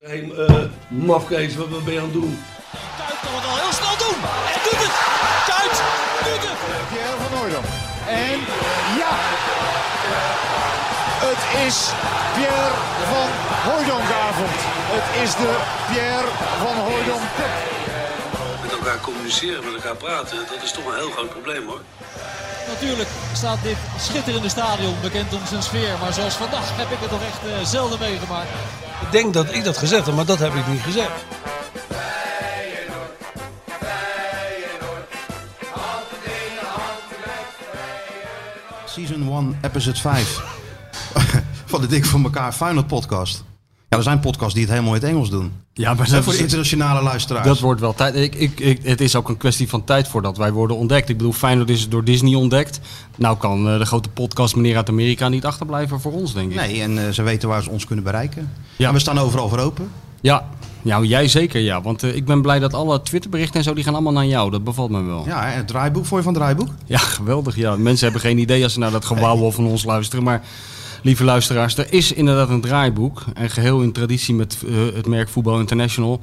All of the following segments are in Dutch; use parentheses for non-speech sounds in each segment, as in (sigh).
Hey, uh, mafkees, wat, ben je aan het doen? Kuit kan het al heel snel doen. En doet het. Kuit doet het. Pierre van Hooydonk. En ja. Het is Pierre van Hooydonkavond. Het is de Pierre van Hooydonk. Met elkaar communiceren, met elkaar praten, dat is toch een heel groot probleem hoor. Natuurlijk staat dit schitterende stadion bekend om zijn sfeer. Maar zoals vandaag heb ik het nog echt uh, zelden meegemaakt. Ik denk dat ik dat gezegd heb, maar dat heb ik niet gezegd. Season 1, episode 5 (laughs) van de Dik voor elkaar Final podcast. Ja, er zijn podcasts die het helemaal in het Engels doen. Ja, maar Dat voor de internationale luisteraars. dat wordt wel tijd. Ik, ik, ik, het is ook een kwestie van tijd voordat wij worden ontdekt. Ik bedoel, Feyenoord is door Disney ontdekt. Nou kan eh, de grote podcast meneer uit Amerika niet achterblijven voor ons, denk ik. Nee, en eh, ze weten waar ze ons kunnen bereiken. Ja. En we staan overal voor open. Ja, nou, jij zeker ja. Want eh, ik ben blij dat alle Twitterberichten en zo, die gaan allemaal naar jou. Dat bevalt me wel. Ja, het draaiboek. Voor je van het draaiboek? Ja, geweldig. Ja. Mensen hebben geen idee als ze naar dat gewauwel van ons luisteren. Maar lieve luisteraars, er is inderdaad een draaiboek. En geheel in traditie met eh, het merk Voetbal International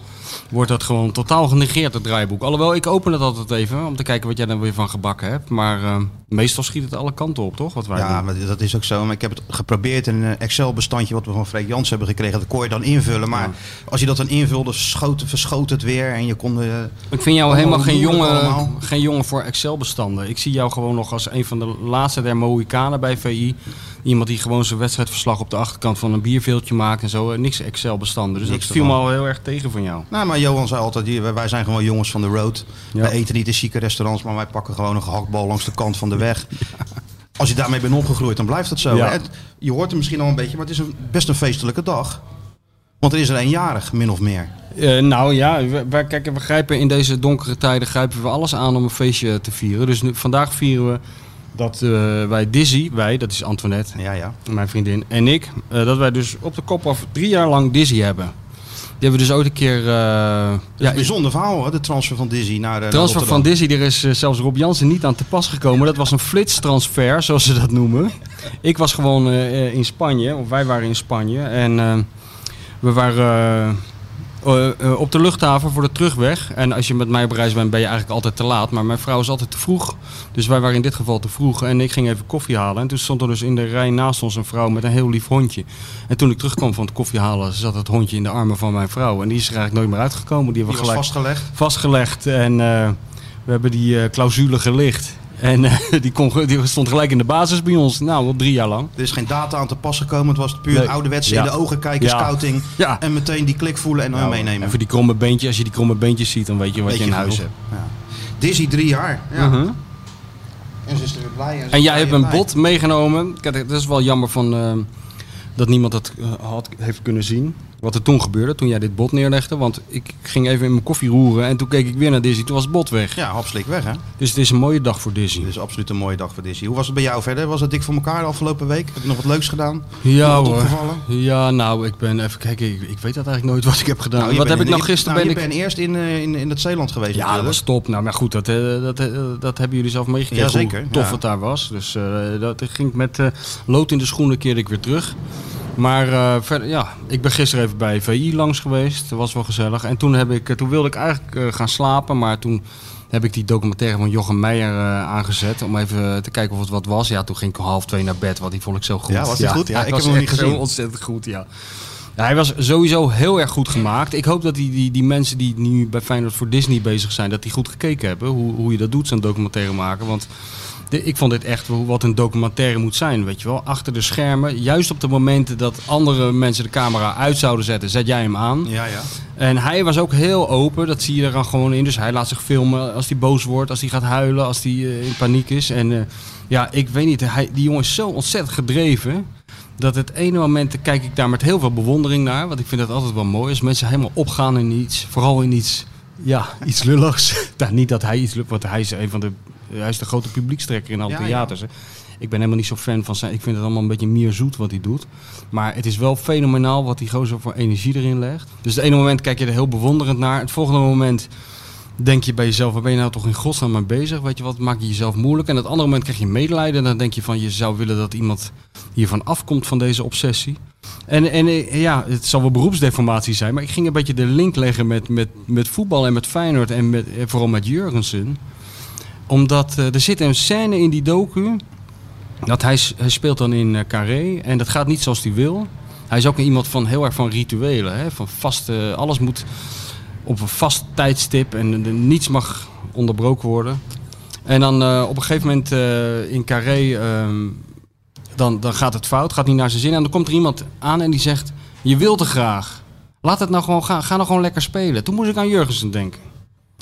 wordt dat gewoon totaal genegeerd, het draaiboek. Alhoewel, ik open het altijd even om te kijken wat jij dan weer van gebakken hebt. Maar eh, meestal schiet het alle kanten op, toch? Wat wij Ja, doen. maar dat is ook zo. Maar ik heb het geprobeerd in een Excel-bestandje wat we van Freek Jans hebben gekregen. Dat kon je dan invullen. Maar Ja. als je dat dan invulde, schoot, verschoot het weer. En je kon... eh, Ik vind jou helemaal geen jongen, geen jongen voor Excel-bestanden. Ik zie jou gewoon nog als een van de laatste der Mohikanen bij VI. Iemand die gewoon zijn wedstrijdverslag op de achterkant van een bierveeltje maakt en zo. Eh, Niks Excel-bestanden. Dus Niks dat viel me al heel erg tegen van jou. Nou, maar Johan zei altijd, hier, wij zijn gewoon jongens van de road. Ja. Wij eten niet in chique restaurants, maar wij pakken gewoon een gehaktbal langs de kant van de weg. (laughs) Als je daarmee bent opgegroeid, dan blijft het zo. Ja. hè. Het- je hoort het misschien al een beetje, maar het is een, best een feestelijke dag. Want er is er eenjarig, min of meer. Eh, nou ja, we, wij, kijk, we grijpen in deze donkere tijden grijpen we alles aan om een feestje te vieren. Dus nu, vandaag vieren we dat eh, wij Dizzy, wij, dat is Antoinette, Ja, ja. mijn vriendin, en ik, eh, dat wij dus op de kop af drie jaar lang Dizzy hebben. Die hebben we dus ooit een keer... eh, Ja, een bijzonder verhaal, hoor, de transfer van Dizzy naar, naar transfer van. Dizzy, er is zelfs Rob Jansen niet aan te pas gekomen. Dat was een flitstransfer, zoals ze dat noemen. Ik was gewoon in Spanje, of wij waren in Spanje. En we waren eh, eh, op de luchthaven voor de terugweg. En als je met mij op reis bent, ben je eigenlijk altijd te laat. Maar mijn vrouw is altijd te vroeg. Dus wij waren in dit geval te vroeg. En ik ging even koffie halen. En toen stond er dus in de rij naast ons een vrouw met een heel lief hondje. En toen ik terugkwam van het koffie halen, zat het hondje in de armen van mijn vrouw. En die is er eigenlijk nooit meer uitgekomen. Die hebben we was gelijk vastgelegd. vastgelegd en eh, we hebben die clausule gelicht. En eh, (laughs) die, kon, die stond gelijk in de basis bij ons. Nou, al drie jaar lang. Er is geen data aan te pas gekomen. Het was puur Nee. ouderwetse Ja. in de ogen kijken, Ja. scouting. Ja. En meteen die klik voelen en dan Nou, meenemen. Even die kromme beentjes. Als je die kromme beentjes ziet, dan weet je wat je in huis genoeg. hebt. Ja. Dizzy drie jaar. Ja. Mhm. En ze is er weer blij. is En jij blij hebt een bot meegenomen. Kijk, dat is wel jammer van, eh, dat niemand dat eh, had, heeft kunnen zien. Wat er toen gebeurde, toen jij dit bot neerlegde. Want ik ging even in mijn koffie roeren en toen keek ik weer naar Disney. Toen was het bot weg. Ja, hapslik weg hè. Dus het is een mooie dag voor Disney. Dit is absoluut een mooie dag voor Disney. Hoe was het bij jou verder? Was het dik voor elkaar de afgelopen week? Heb je nog wat leuks gedaan? Ja hoor. Ja, nou, ik ben even kijken. Ik, ik weet dat eigenlijk nooit wat ik heb gedaan. Nou, wat heb ik nou gisteren? nou, ben je ik... bent eerst in, eh, in, in het Zeeland geweest Ja, dat was top. Nou, maar goed, dat, eh, dat, eh, dat hebben jullie zelf meegekregen. Jazeker, Hoe tof ja. het daar was. Dus dat ging met lood in de schoenen keerde ik weer terug. Maar eh, verder, ja, ik ben gisteren even bij VI langs geweest. Dat was wel gezellig. En toen, heb ik, eh, toen wilde ik eigenlijk eh, gaan slapen, maar toen heb ik die documentaire van Jochem Meijer aangezet om even te kijken of het wat was. Ja, toen ging ik om half twee naar bed, want die vond ik zo goed. Ja, was die goed? Ja, hij ik heb hem niet gezien. Zo ontzettend goed, ja. Ja, hij was sowieso heel erg goed gemaakt. Ik hoop dat die, die, die mensen die nu bij Feyenoord voor Disney bezig zijn, dat die goed gekeken hebben. Hoe, hoe je dat doet, zo'n documentaire maken. Want de- ik vond dit echt wat een documentaire moet zijn, weet je wel. Achter de schermen, juist op de momenten dat andere mensen de camera uit zouden zetten, zet jij hem aan. Ja, ja. En hij was ook heel open, dat zie je er dan gewoon in. Dus hij laat zich filmen als hij boos wordt, als hij gaat huilen, als hij eh, in paniek is. En eh, ja, ik weet niet, hij, die jongen is zo ontzettend gedreven. Dat het ene moment kijk ik daar met heel veel bewondering naar. Want ik vind dat altijd wel mooi. Als mensen helemaal opgaan in iets, vooral in iets, ja, iets lulligs. (laughs) nou, niet dat hij iets lulligs, want hij is een van de, hij is de grote publiekstrekker in alle Ja, theaters. Ik ben helemaal niet zo fan van zijn. Ik vind het allemaal een beetje meer zoet wat hij doet. Maar het is wel fenomenaal wat die gozer voor energie erin legt. Dus het ene moment kijk je er heel bewonderend naar. Het volgende moment denk je bij jezelf, waar ben je nou toch in godsnaam mee bezig? Weet je wat, maak je jezelf moeilijk. En het andere moment krijg je medelijden. En dan denk je van, je zou willen dat iemand hiervan afkomt van deze obsessie. En, en eh, ja, het zal wel beroepsdeformatie zijn. Maar ik ging een beetje de link leggen met, met, met voetbal en met Feyenoord. En met, eh, vooral met Jurgensen. Omdat eh, er zit een scène in die docu. Dat hij, hij speelt dan in eh, Carré. En dat gaat niet zoals hij wil. Hij is ook iemand van heel erg van rituelen. Hè? Van alles moet op een vast tijdstip en er- niets mag onderbroken worden. En dan eh, op een gegeven moment eh, in Carré, ehm, dan, dan gaat het fout, gaat niet naar zijn zin. En dan komt er iemand aan en die zegt, je wilt er graag. Laat het nou gewoon gaan, ga nou gewoon lekker spelen. Toen moest ik aan Jurgensen denken.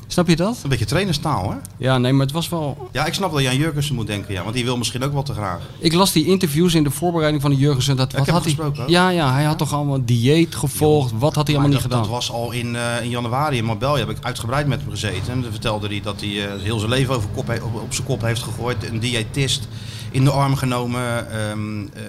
Snap je dat? Een beetje trainerstaal, hè? Ja, nee, maar het was wel... Ja, ik snap dat je aan Jurgensen moet denken, ja. Want die wil misschien ook wel te graag. Ik las die interviews in de voorbereiding van de Jurgensen. Dat, Ja, wat had hij? ook. Ja, ja, hij had toch allemaal dieet gevolgd. Wat had hij allemaal niet gedaan? dat was al in, eh, in januari in Marbella. Heb ik uitgebreid met hem gezeten. En dan vertelde hij dat hij eh, heel zijn leven over kop op, op zijn kop heeft gegooid. Een diëtist in de arm genomen. ehm, eh,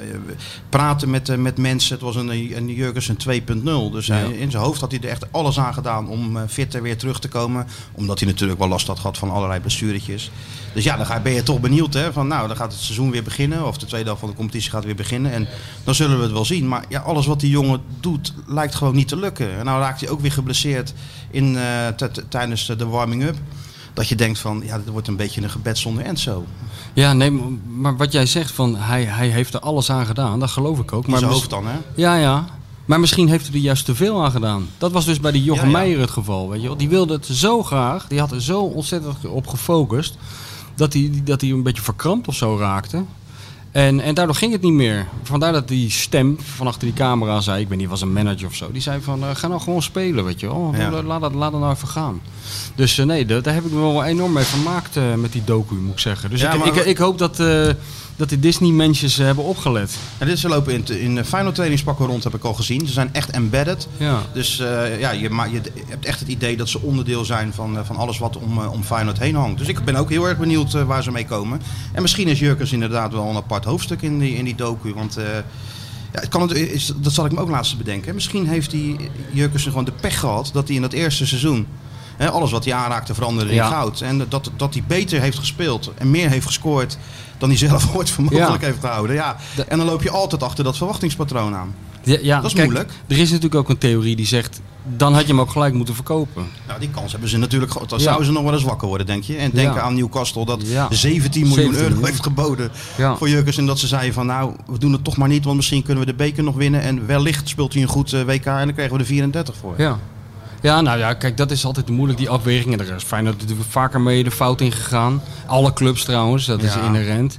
praten met, eh, met mensen. Het was een, een Jurgensen 2.0. Dus in zijn hoofd had hij er echt alles aan gedaan om eh, fitter weer terug te komen. Omdat hij natuurlijk wel last had gehad van allerlei blessuretjes. Dus ja, dan ga, ben je toch benieuwd. Hè? Van, nou, dan gaat het seizoen weer beginnen. Of de tweede helft van de competitie gaat weer beginnen. En dan zullen we het wel zien. Maar ja, alles wat die jongen doet, lijkt gewoon niet te lukken. En nou raakt hij ook weer geblesseerd in, tijdens de warming-up. Dat je denkt van, ja, dit wordt een beetje een gebed zonder Enzo. Ja, nee, maar- wat jij zegt van hij, hij heeft er alles aan gedaan, dat geloof ik ook. Maar zijn hoofd dan, hè? Ja, ja. Maar misschien heeft hij er juist te veel aan gedaan. Dat was dus bij die Jochem Ja, ja. Meijer het geval, weet je wel. Die wilde het zo graag, die had er zo ontzettend op gefocust, dat hij, dat hij een beetje verkrampt of zo raakte. En, en daardoor ging het niet meer. Vandaar dat die stem van achter die camera zei, ik weet niet, was een manager of zo. Die zei van, eh, ga nou gewoon spelen, weet je wel. Ja. Laat, dat, laat het nou even gaan. Dus eh, nee, daar daar heb ik me wel enorm mee vermaakt eh, met die docu, moet ik zeggen. Dus Ja, ik, maar- ik, ik hoop dat, eh, dat die Disney-mensjes hebben opgelet. En dit ze lopen in, in de Feyenoord trainingspakken rond, heb ik al gezien. Ze zijn echt embedded. Ja. Dus eh, ja, je, ma- je hebt echt het idee dat ze onderdeel zijn van, eh, van alles wat om, eh, om Feyenoord heen hangt. Dus ik ben ook heel erg benieuwd eh, waar ze mee komen. En misschien is Jurkens inderdaad wel een apart hoofdstuk in die, in die docu. Want eh, ja, het kan, het, is, dat zal ik me ook laatst bedenken. Misschien heeft die Jurkens gewoon de pech gehad dat hij in dat eerste seizoen... alles wat hij aanraakte veranderde in Ja. goud. En dat, dat hij beter heeft gespeeld en meer heeft gescoord dan hij zelf (laughs) ooit voor mogelijk Ja. heeft gehouden. Ja. De- En dan loop je altijd achter dat verwachtingspatroon aan. Ja, ja, Dat is kijk, moeilijk. Er is natuurlijk ook een theorie die zegt, dan had je hem ook gelijk moeten verkopen. Nou, die kans hebben ze natuurlijk gehad. Dan Ja. zouden ze nog wel eens wakker worden, denk je. En denken aan Newcastle dat Ja. 17 miljoen 17 euro heeft geboden voor Jurkens. En dat ze zeiden van nou, we doen het toch maar niet, want misschien kunnen we de beker nog winnen. En wellicht speelt hij een goed eh, WK en dan krijgen we er 34 voor. Ja. Ja, nou ja, kijk, dat is altijd moeilijk, die afweging. En er is Feyenoord natuurlijk vaker mee de fout in gegaan. Alle clubs trouwens, dat is inherent.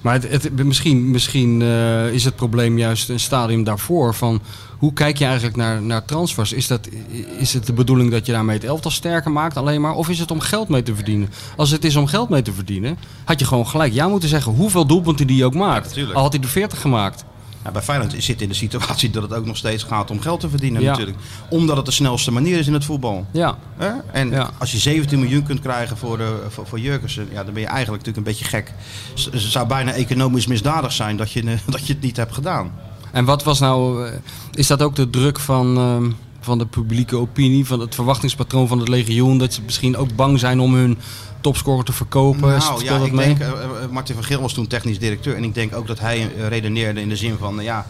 Maar het, het, misschien, misschien eh, is het probleem juist een stadium daarvoor van... Hoe kijk je eigenlijk naar, naar transfers? Is, dat, is het de bedoeling dat je daarmee het elftal sterker maakt alleen maar? Of is het om geld mee te verdienen? Als het is om geld mee te verdienen, had je gewoon gelijk ja moeten zeggen hoeveel doelpunten die ook maakt. Al had hij er 40 gemaakt. Bij Feyenoord zit in de situatie dat het ook nog steeds gaat om geld te verdienen Ja. natuurlijk. Omdat het de snelste manier is in het voetbal. Ja? En Ja. als je 17 miljoen kunt krijgen voor, de, voor, voor Jurgensen, ja, dan ben je eigenlijk natuurlijk een beetje gek. Het zou bijna economisch misdadig zijn dat je, eh, (laughs) dat je het niet hebt gedaan. En wat was nou, eh, is dat ook de druk van, ehm, van de publieke opinie, van het verwachtingspatroon van het legioen, dat ze misschien ook bang zijn om hun topscorer te verkopen? Nou Speelt ja, dat ik mee? denk, eh, Martin van Geel was toen technisch directeur. En ik denk ook dat hij redeneerde in de zin van, ja,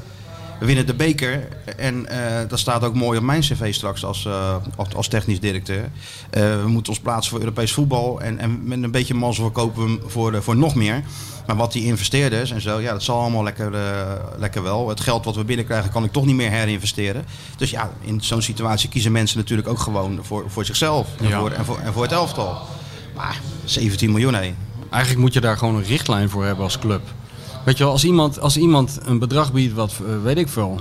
we winnen de beker. En eh, dat staat ook mooi op mijn cv straks als, eh, als, als technisch directeur. Eh, we moeten ons plaatsen voor Europees voetbal. En, en met een beetje mazzel verkopen we hem voor, voor nog meer. Maar wat die investeerders en zo, ja, dat zal allemaal lekker, lekker wel. Het geld wat we binnenkrijgen kan ik toch niet meer herinvesteren. Dus ja, in zo'n situatie kiezen mensen natuurlijk ook gewoon voor, voor zichzelf. En, Ja. voor, en, voor, en voor het elftal. Maar 17 miljoen, hé. Eigenlijk moet je daar gewoon een richtlijn voor hebben als club. Weet je wel, als iemand, als iemand een bedrag biedt wat, eh, weet ik veel,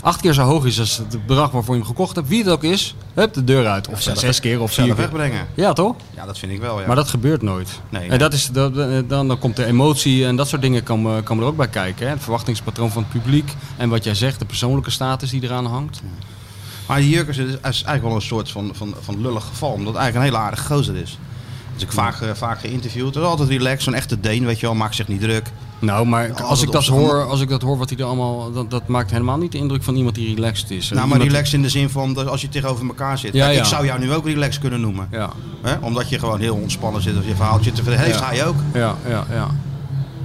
acht keer zo hoog is als het bedrag waarvoor je hem gekocht hebt, wie het ook is, hup, de deur uit. Of zelf- zes keer of vier keer. wegbrengen. Ja, toch? Ja, dat vind ik wel, ja. Maar dat gebeurt nooit. Nee, nee. En dat is, dat, dan, dan komt de emotie en dat soort dingen komen, komen er ook bij kijken. Hè? Het verwachtingspatroon van het publiek en wat jij zegt, de persoonlijke status die eraan hangt. Maar die Jurkens is, is eigenlijk wel een soort van, van, van lullig geval. Omdat het eigenlijk een hele aardige gozer is. Dus ik vaak, eh, vaak geïnterviewd. Dat is altijd relaxed, zo'n echte Deen, weet je wel. Maakt zich niet druk. Nou, maar Als als, ik dat hoor, als ik dat hoor wat hij er allemaal, dat, dat maakt helemaal niet de indruk van iemand die relaxed is. Nou, maar relaxed in de zin van dat als je tegenover elkaar zit. Ja, Kijk, ja. Ik zou jou nu ook relaxed kunnen noemen. Ja, Hè? Omdat je gewoon heel ontspannen zit of je verhaaltje te vertellen. Ja. hij ook. ja, ja, ja.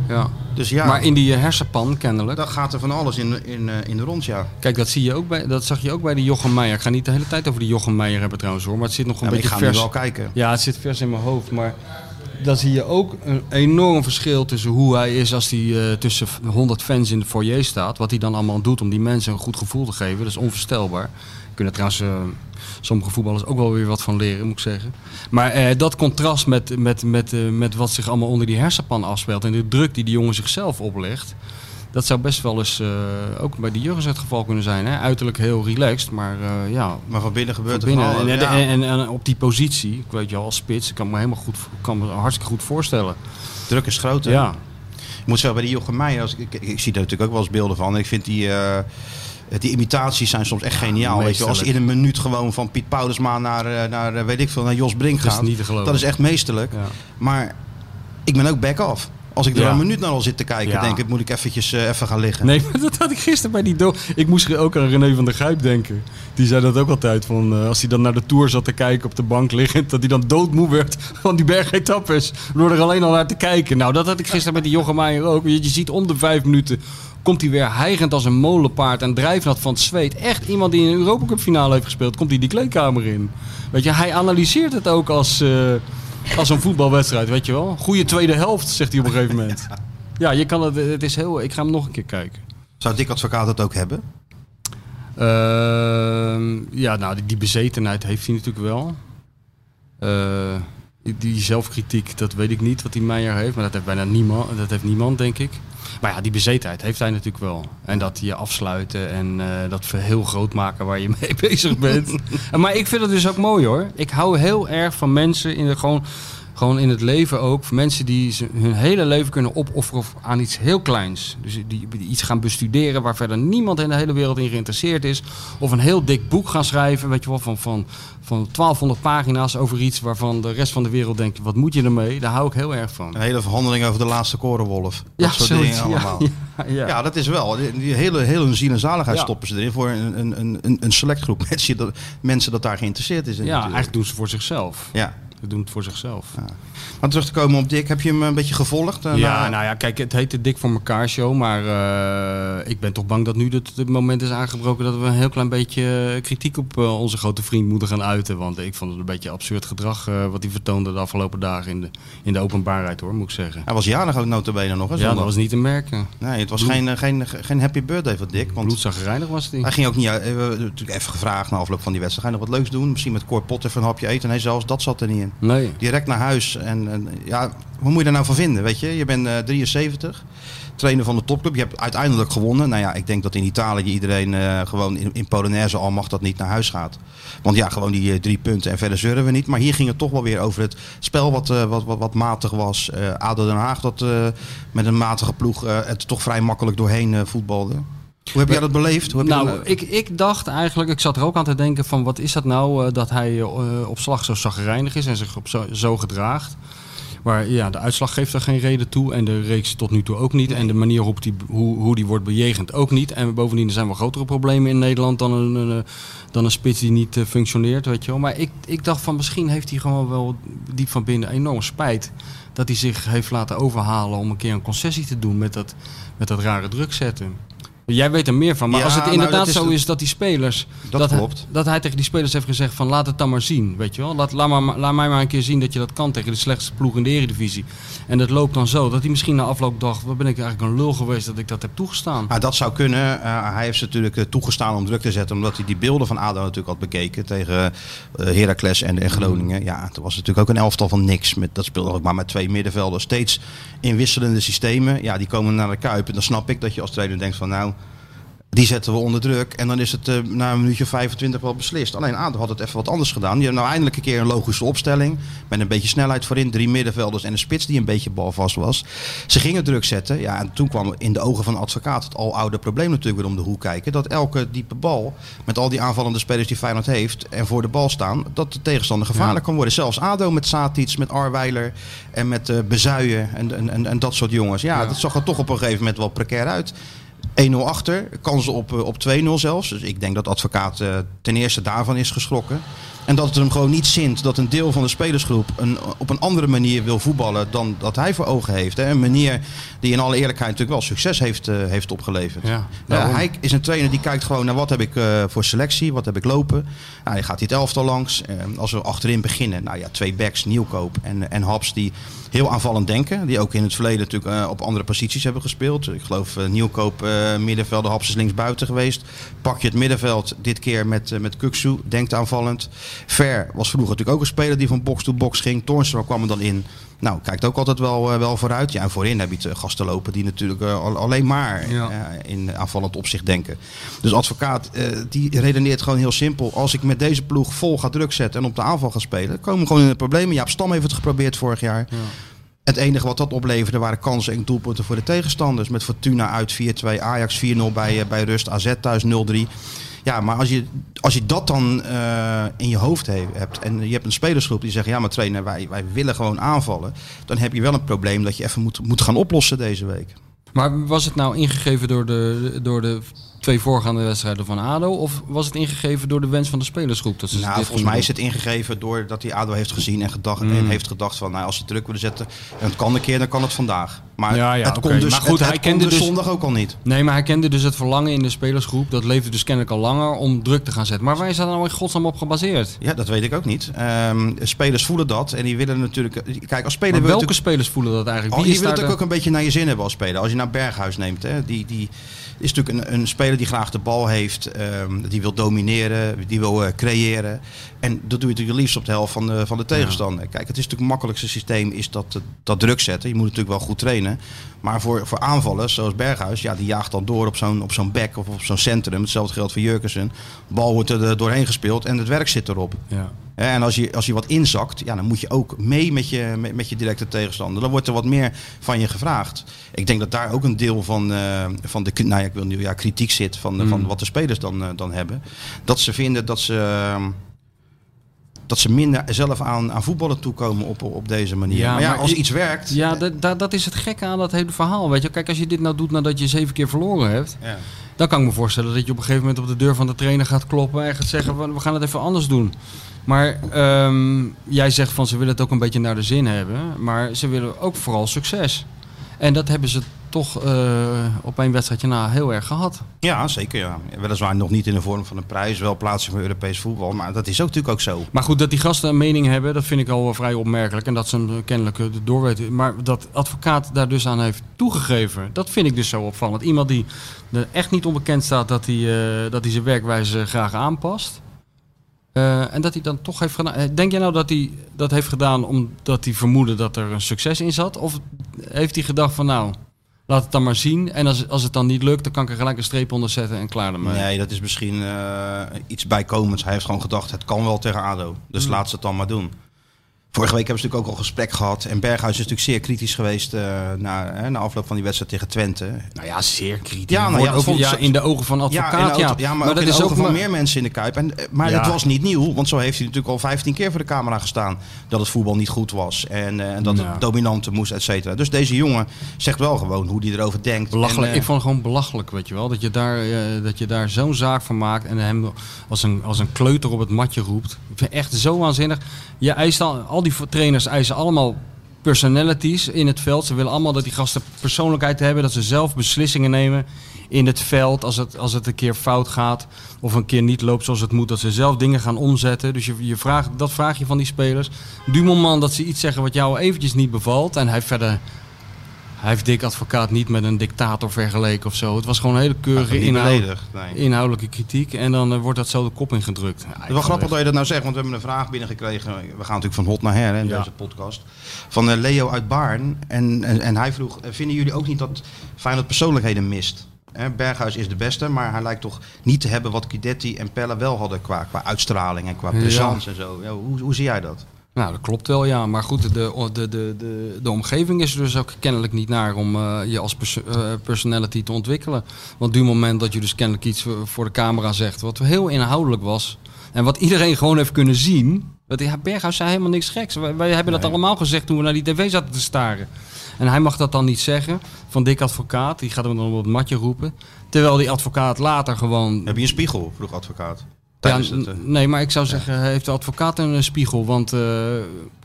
ja. Dus ja, Maar in die hersenpan kennelijk. dan gaat er van alles in, in, eh, in de rond, ja. Kijk, dat, zie je ook bij, dat zag je ook bij die Jochem Meijer. Ik ga niet de hele tijd over die Jochem Meijer hebben trouwens hoor. Maar het zit nog een ja maar ik beetje ga nu vers. wel kijken. Ja, het zit vers in mijn hoofd. Maar dan zie je ook een enorm verschil tussen hoe hij is als hij eh, tussen 100 fans in de foyer staat. Wat hij dan allemaal doet om die mensen een goed gevoel te geven. Dat is onvoorstelbaar. Kunnen trouwens eh, sommige voetballers ook wel weer wat van leren, moet ik zeggen. Maar eh, dat contrast met, met, met, eh, met wat zich allemaal onder die hersenpan afspeelt. En de druk die die jongen zichzelf oplegt. Dat zou best wel eens ook bij de Jurgens het geval kunnen zijn. Hè? Uiterlijk heel relaxed, maar ja, Maar van binnen gebeurt van er binnen. En, en, ja. en, en op die positie, ik weet je al, als spits, ik kan me helemaal goed, kan me hartstikke goed voorstellen. Druk is groot. hè? Ja, Ik moet zeggen, bij die Jochem Meijer, als ik, ik, ik zie daar natuurlijk ook wel eens beelden van. Ik vind die, die imitaties zijn soms echt geniaal. Weet je, als je in een minuut gewoon van Piet Paulusma naar, eh, naar eh, weet ik veel, naar Jos Brink dat is gaat. niet te geloven. Dat is echt meesterlijk. Maar ik ben ook back-off. Als ik er Ja. een minuut naar al zit te kijken, Ja. denk ik, moet ik eventjes eh, even gaan liggen. Nee, (laughs) maar dat had ik gisteren bij die do Ik moest ook aan René van der Gijp denken. Die zei dat ook altijd. Van, eh, als hij dan naar de Tour zat te kijken op de bank liggend. Dat hij dan doodmoe werd (laughs) van die bergetappes. Door er alleen al naar te kijken. Nou, dat had ik gisteren met die Jochem Meijer ook. Je, je ziet om de vijf minuten komt hij weer hijgend als een molenpaard. En drijfnat van het zweet. Echt iemand die in een Europa Cup finale heeft gespeeld. Komt hij die kleedkamer in. Weet je, hij analyseert het ook als, eh, als een voetbalwedstrijd. Weet je wel. Goede tweede helft, zegt hij op een gegeven moment. Ja, je kan het, het is heel. Ik ga hem nog een keer kijken. Zou Dick Advocaat dat ook hebben? Ehm, ja, nou, die, die bezetenheid heeft hij natuurlijk wel. Eh, die- zelfkritiek, dat weet ik niet wat die Meijer heeft. Maar dat heeft bijna niemand, dat heeft niemand, denk ik. Maar ja, die bezetenheid heeft hij natuurlijk wel. En dat je afsluiten en eh, dat heel groot maken waar je (laughs) mee bezig bent. En (laughs) maar ik vind het dus ook mooi hoor. Ik hou heel erg van mensen in de, gewoon, gewoon in het leven ook. Mensen die hun hele leven kunnen opofferen aan iets heel kleins. Dus die, die iets gaan bestuderen waar verder niemand in de hele wereld in geïnteresseerd is. Of een heel dik boek gaan schrijven, weet je wel, van, van, van 1200 pagina's over iets waarvan de rest van de wereld denkt, wat moet je ermee? Daar hou ik heel erg van. Een hele verhandeling over de laatste korenwolf. Dat soort zoiets, dingen allemaal. Ja, Ja, ja, ja. dat is wel. Die, hele, hele ziel en zaligheid Ja. stoppen ze erin voor een, een, een- een, select groep (laughs) mensen dat, mensen dat daar geïnteresseerd is. in Ja, natuurlijk. eigenlijk doen ze voor zichzelf. Ja. Ze doen het voor zichzelf. Maar terug te komen op Dick, heb je hem een beetje gevolgd? Eh, Ja, na- nou ja, kijk, het heet de Dik voor elkaar show. Maar eh, ik ben toch bang dat nu het, het moment is aangebroken dat we een heel klein beetje eh, kritiek op onze grote vriend moeten gaan uiten. Want ik vond het een beetje absurd gedrag wat hij vertoonde de afgelopen dagen in de, in de openbaarheid hoor, moet ik zeggen. Hij was jarig ook notabene nog. Hè, Ja, dat was niet te merken. Nee, het was geen, geen, geen happy birthday voor Dick. Want Bloedzagrijnig was die. hij ging ook niet natuurlijk even gevraagd na afloop van die wedstrijd. Ga je nog wat leuks doen? Misschien met Cor Pot even een hapje eten. Nee, zelfs dat zat er niet in. Nee. Direct naar huis. En, ja, wat moet je daar nou van vinden? Weet je, je bent eh, 73, trainer van de topclub. Je hebt uiteindelijk gewonnen. Nou ja, ik denk dat in Italië iedereen eh, gewoon in, in Polonaise al mag dat niet naar huis gaat. Want ja, gewoon die eh, drie punten en verder zeuren we niet. Maar hier ging het toch wel weer over het spel wat, eh, wat, wat, wat matig was. Eh ADO Den Haag dat eh, met een matige ploeg eh, het toch vrij makkelijk doorheen eh, voetbalde. Hoe heb jij dat beleefd? Hoe heb je Nou, dat- ik, ik dacht eigenlijk, ik zat er ook aan te denken van wat is dat nou eh, dat hij eh, op slag zo zagrijnig is en zich op zo, zo gedraagt. Maar ja, de uitslag geeft er geen reden toe en de reeks tot nu toe ook niet. En de manier waarop die, hoe, hoe die wordt bejegend ook niet. En bovendien er zijn wel grotere problemen in Nederland dan een, een, eh, dan een spits die niet eh, functioneert, weet je wel. Maar ik, ik dacht van misschien heeft hij gewoon wel diep van binnen enorm spijt dat hij zich heeft laten overhalen om een keer een concessie te doen met dat, met dat rare druk zetten. Jij weet er meer van, maar Ja, als het inderdaad is zo de- is dat die spelers... Dat klopt. dat hij tegen die spelers heeft gezegd van laat het dan maar zien, weet je wel. Laat, laat, maar, laat mij maar een keer zien dat je dat kan tegen de slechtste ploeg in de eredivisie. En dat loopt dan zo, dat hij misschien na afloop dacht, wat ben ik eigenlijk een lul geweest dat ik dat heb toegestaan. Nou, dat zou kunnen. Eh, hij heeft ze natuurlijk eh, toegestaan om druk te zetten. Omdat hij die beelden van ADO natuurlijk had bekeken. Tegen eh Heracles en, en Groningen. Ja, er was natuurlijk ook een elftal van niks. Met, dat speelde ook maar met twee middenvelders. Steeds in wisselende systemen. Ja, die komen naar de Kuip. En dan snap ik dat je als trainer denkt van nou... Die zetten we onder druk en dan is het eh, na een minuutje 25 wel beslist. Alleen ADO had het even wat anders gedaan. Die hebben nou eindelijk een keer een logische opstelling. Met een beetje snelheid voorin. Drie middenvelders en een spits die een beetje balvast was. Ze gingen druk zetten. Ja, en toen kwam in de ogen van de advocaat het al oude probleem natuurlijk weer om de hoek kijken. Dat elke diepe bal, met al die aanvallende spelers die Feyenoord heeft en voor de bal staan, dat de tegenstander gevaarlijk kan worden. Zelfs ADO met Satic, met Arweiler en met eh Bezuijen en, en, en, en dat soort jongens. Ja, dat zag er toch op een gegeven moment wel precair uit. 1-0 achter, kansen op, eh, op 2-0 zelfs. Dus ik denk dat advocaat eh, ten eerste daarvan is geschrokken. En dat het hem gewoon niet zint dat een deel van de spelersgroep een, op een andere manier wil voetballen dan dat hij voor ogen heeft. Hè. Een manier die in alle eerlijkheid natuurlijk wel succes heeft, eh, heeft opgeleverd. Ja, daarom. hij is een trainer die kijkt gewoon naar wat heb ik voor selectie, wat heb ik lopen. Nou, hij gaat dit elftal langs. Als we achterin beginnen, nou ja, twee backs, Nieuwkoop en, en Haps die heel aanvallend denken. Die ook in het verleden natuurlijk op andere posities hebben gespeeld. Ik geloof Nieuwkoop middenvelder, Haps is linksbuiten geweest. Pak je het middenveld dit keer met, eh, met Kuksu, denkt aanvallend. Ver was vroeger natuurlijk ook een speler die van box to box ging. Toornstra kwam er dan in. Nou, kijkt ook altijd wel, eh, wel vooruit. Ja, en voorin heb je het, eh, gasten lopen die natuurlijk eh, al- alleen maar Ja. eh, in aanvallend opzicht denken. Dus advocaat, eh, die redeneert gewoon heel simpel. Als ik met deze ploeg vol ga druk zetten en op de aanval ga spelen, komen we gewoon in de problemen. Jaap Stam heeft het geprobeerd vorig jaar. Het enige wat dat opleverde waren kansen en doelpunten voor de tegenstanders. Met Fortuna uit 4-2, Ajax 4-0 bij, eh, bij Rust, AZ thuis 0-3. Ja, maar als je, als je dat dan eh, in je hoofd he- hebt en je hebt een spelersgroep die zegt... ja, maar trainer, wij, wij willen gewoon aanvallen. Dan heb je wel een probleem dat je even moet, moet gaan oplossen deze week. Maar was het nou ingegeven door de, door de twee voorgaande wedstrijden van ADO? Of was het ingegeven door de wens van de spelersgroep? Dat ze Nou, dit volgens mij is het ingegeven doordat hij ADO heeft gezien en, gedacht, Mm. en heeft gedacht van... Nou, als ze druk willen zetten en het kan een keer, dan kan het vandaag. Maar Ja, ja, het dus, Maar goed, het, hij het kon kende dus dus- zondag ook al niet. Nee, maar hij kende dus het verlangen in de spelersgroep. Dat leefde dus kennelijk al langer om druk te gaan zetten. Maar waar is dat nou in godsnaam op gebaseerd? Ja, dat weet ik ook niet. Ehm, spelers voelen dat en die willen natuurlijk... Kijk, als speler Maar je welke natuurlijk... spelers voelen dat eigenlijk? Oh, Wie je is wil het ook een beetje naar je zin hebben als speler. Als je naar Berghuis neemt, hè, die, die is natuurlijk een, een speler die graag de bal heeft. ehm, die wil domineren, die wil eh, creëren. En dat doe je natuurlijk liefst op de helft van de, van de tegenstander. Kijk, het is natuurlijk het makkelijkste systeem is dat, eh, dat druk zetten. Je moet natuurlijk wel goed trainen. Maar voor, voor aanvallers zoals Berghuis, ja, die jaagt dan door op zo'n op zo'n back of op zo'n centrum. Hetzelfde geldt voor Jurkensen. Bal wordt er doorheen gespeeld en het werk zit erop. Ja. En als je, als je wat inzakt, ja, dan moet je ook mee met je, met, met je directe tegenstander. Dan wordt er wat meer van je gevraagd. Ik denk dat daar ook een deel van, eh, van de nou ja, ik wil nu, ja, kritiek zit van, de- van wat de spelers dan, eh, dan hebben. Dat ze vinden dat ze, eh, dat ze minder zelf aan, aan voetballen toekomen op, op deze manier. Ja, maar ja, maar als ik- iets werkt... Ja, dat, is het gekke aan dat hele verhaal. Weet je, kijk, als je dit nou doet nadat je zeven keer verloren hebt, Ja. dan kan ik me voorstellen dat je op een gegeven moment op de deur van de trainer gaat kloppen en gaat zeggen: we gaan het even anders doen. Maar ehm, jij zegt van ze willen het ook een beetje naar de zin hebben, maar ze willen ook vooral succes. En dat hebben ze toch eh, op één wedstrijdje na heel erg gehad. ja, zeker. Ja. Weliswaar nog niet in de vorm van een prijs, wel plaatsing voor Europees voetbal. Maar dat is ook natuurlijk ook zo. Maar goed, dat die gasten een mening hebben, dat vind ik al wel vrij opmerkelijk. En dat ze hem kennelijk eh, doorweten. Maar dat advocaat daar dus aan heeft toegegeven, dat vind ik dus zo opvallend. Iemand die er echt niet onbekend staat dat hij, eh, dat hij zijn werkwijze graag aanpast. Eh, en dat hij dan toch heeft gedaan. eh, Denk jij nou dat hij dat heeft gedaan omdat hij vermoedde dat er een succes in zat? Of heeft hij gedacht van nou, laat het dan maar zien. En als, als het dan niet lukt, dan kan ik er gelijk een streep onder zetten en klaar ermee. Nee, dat is misschien eh, iets bijkomends. Hij heeft gewoon gedacht, het kan wel tegen ADO. Dus Hmm. laat ze het dan maar doen. Vorige week hebben ze natuurlijk ook al gesprek gehad. En Berghuis is natuurlijk zeer kritisch geweest eh na, hè, na afloop van die wedstrijd tegen Twente. Nou ja, zeer kritisch. Ja, nou ja, dat ook, ja, in de ogen van advocaat, ja, auto- maar, ook in de ogen van maar- meer mensen in de Kuip. En, eh, maar het was niet nieuw, want zo heeft hij natuurlijk al 15 keer voor de camera gestaan. Dat het voetbal niet goed was en, eh, dat het dominante moest, et cetera. Dus deze jongen zegt wel gewoon hoe hij erover denkt. Belachelijk. En, ik vond het gewoon belachelijk, weet je wel. Dat je daar, dat je daar zo'n zaak van maakt en hem als een, als een kleuter op het matje roept. Ik vind het echt zo waanzinnig. Je eist al, al die trainers eisen allemaal personalities in het veld. Ze willen allemaal dat die gasten persoonlijkheid hebben. Dat ze zelf beslissingen nemen in het veld. Als het, als het een keer fout gaat of een keer niet loopt zoals het moet. Dat ze zelf dingen gaan omzetten. Dus je, je vraagt, dat vraag je van die spelers. Du moment dat ze iets zeggen wat jou eventjes niet bevalt. En hij verder... Hij heeft Dick Advocaat niet met een dictator vergeleken of zo. Het was gewoon een hele keurige inhoud- nee. inhoudelijke kritiek. En dan eh, wordt dat zo de kop ingedrukt. Ja, Het is wel grappig dat je dat nou zegt, want we hebben een vraag binnengekregen. We gaan natuurlijk van hot naar her hè, in Ja. deze podcast. Van eh, Leo uit Baarn. En, en, en hij vroeg, eh, vinden jullie ook niet dat Feyenoord persoonlijkheden mist? Hè, Berghuis is de beste, maar hij lijkt toch niet te hebben wat Guidetti en Pelle wel hadden qua, qua uitstraling en qua Ja. presence en zo. Ja, hoe, hoe zie jij dat? Nou, dat klopt wel, ja. Maar goed, de, de, de, de, de omgeving is er dus ook kennelijk niet naar om eh, je als perso- eh, personality te ontwikkelen. Want op het moment dat je dus kennelijk iets voor- de camera zegt, wat heel inhoudelijk was. En wat iedereen (laughs) gewoon heeft kunnen zien. Dat, ja, Berghuis zei helemaal niks geks. Wij, wij hebben dat Nee. allemaal gezegd toen we naar die tv zaten te staren. En hij mag dat dan niet zeggen van dik advocaat. Die gaat hem dan op het matje roepen. Terwijl die advocaat later gewoon Heb je een spiegel, vroeg advocaat? Ja, het, eh, nee, maar ik zou zeggen, heeft de advocaat een eh, spiegel? Want eh,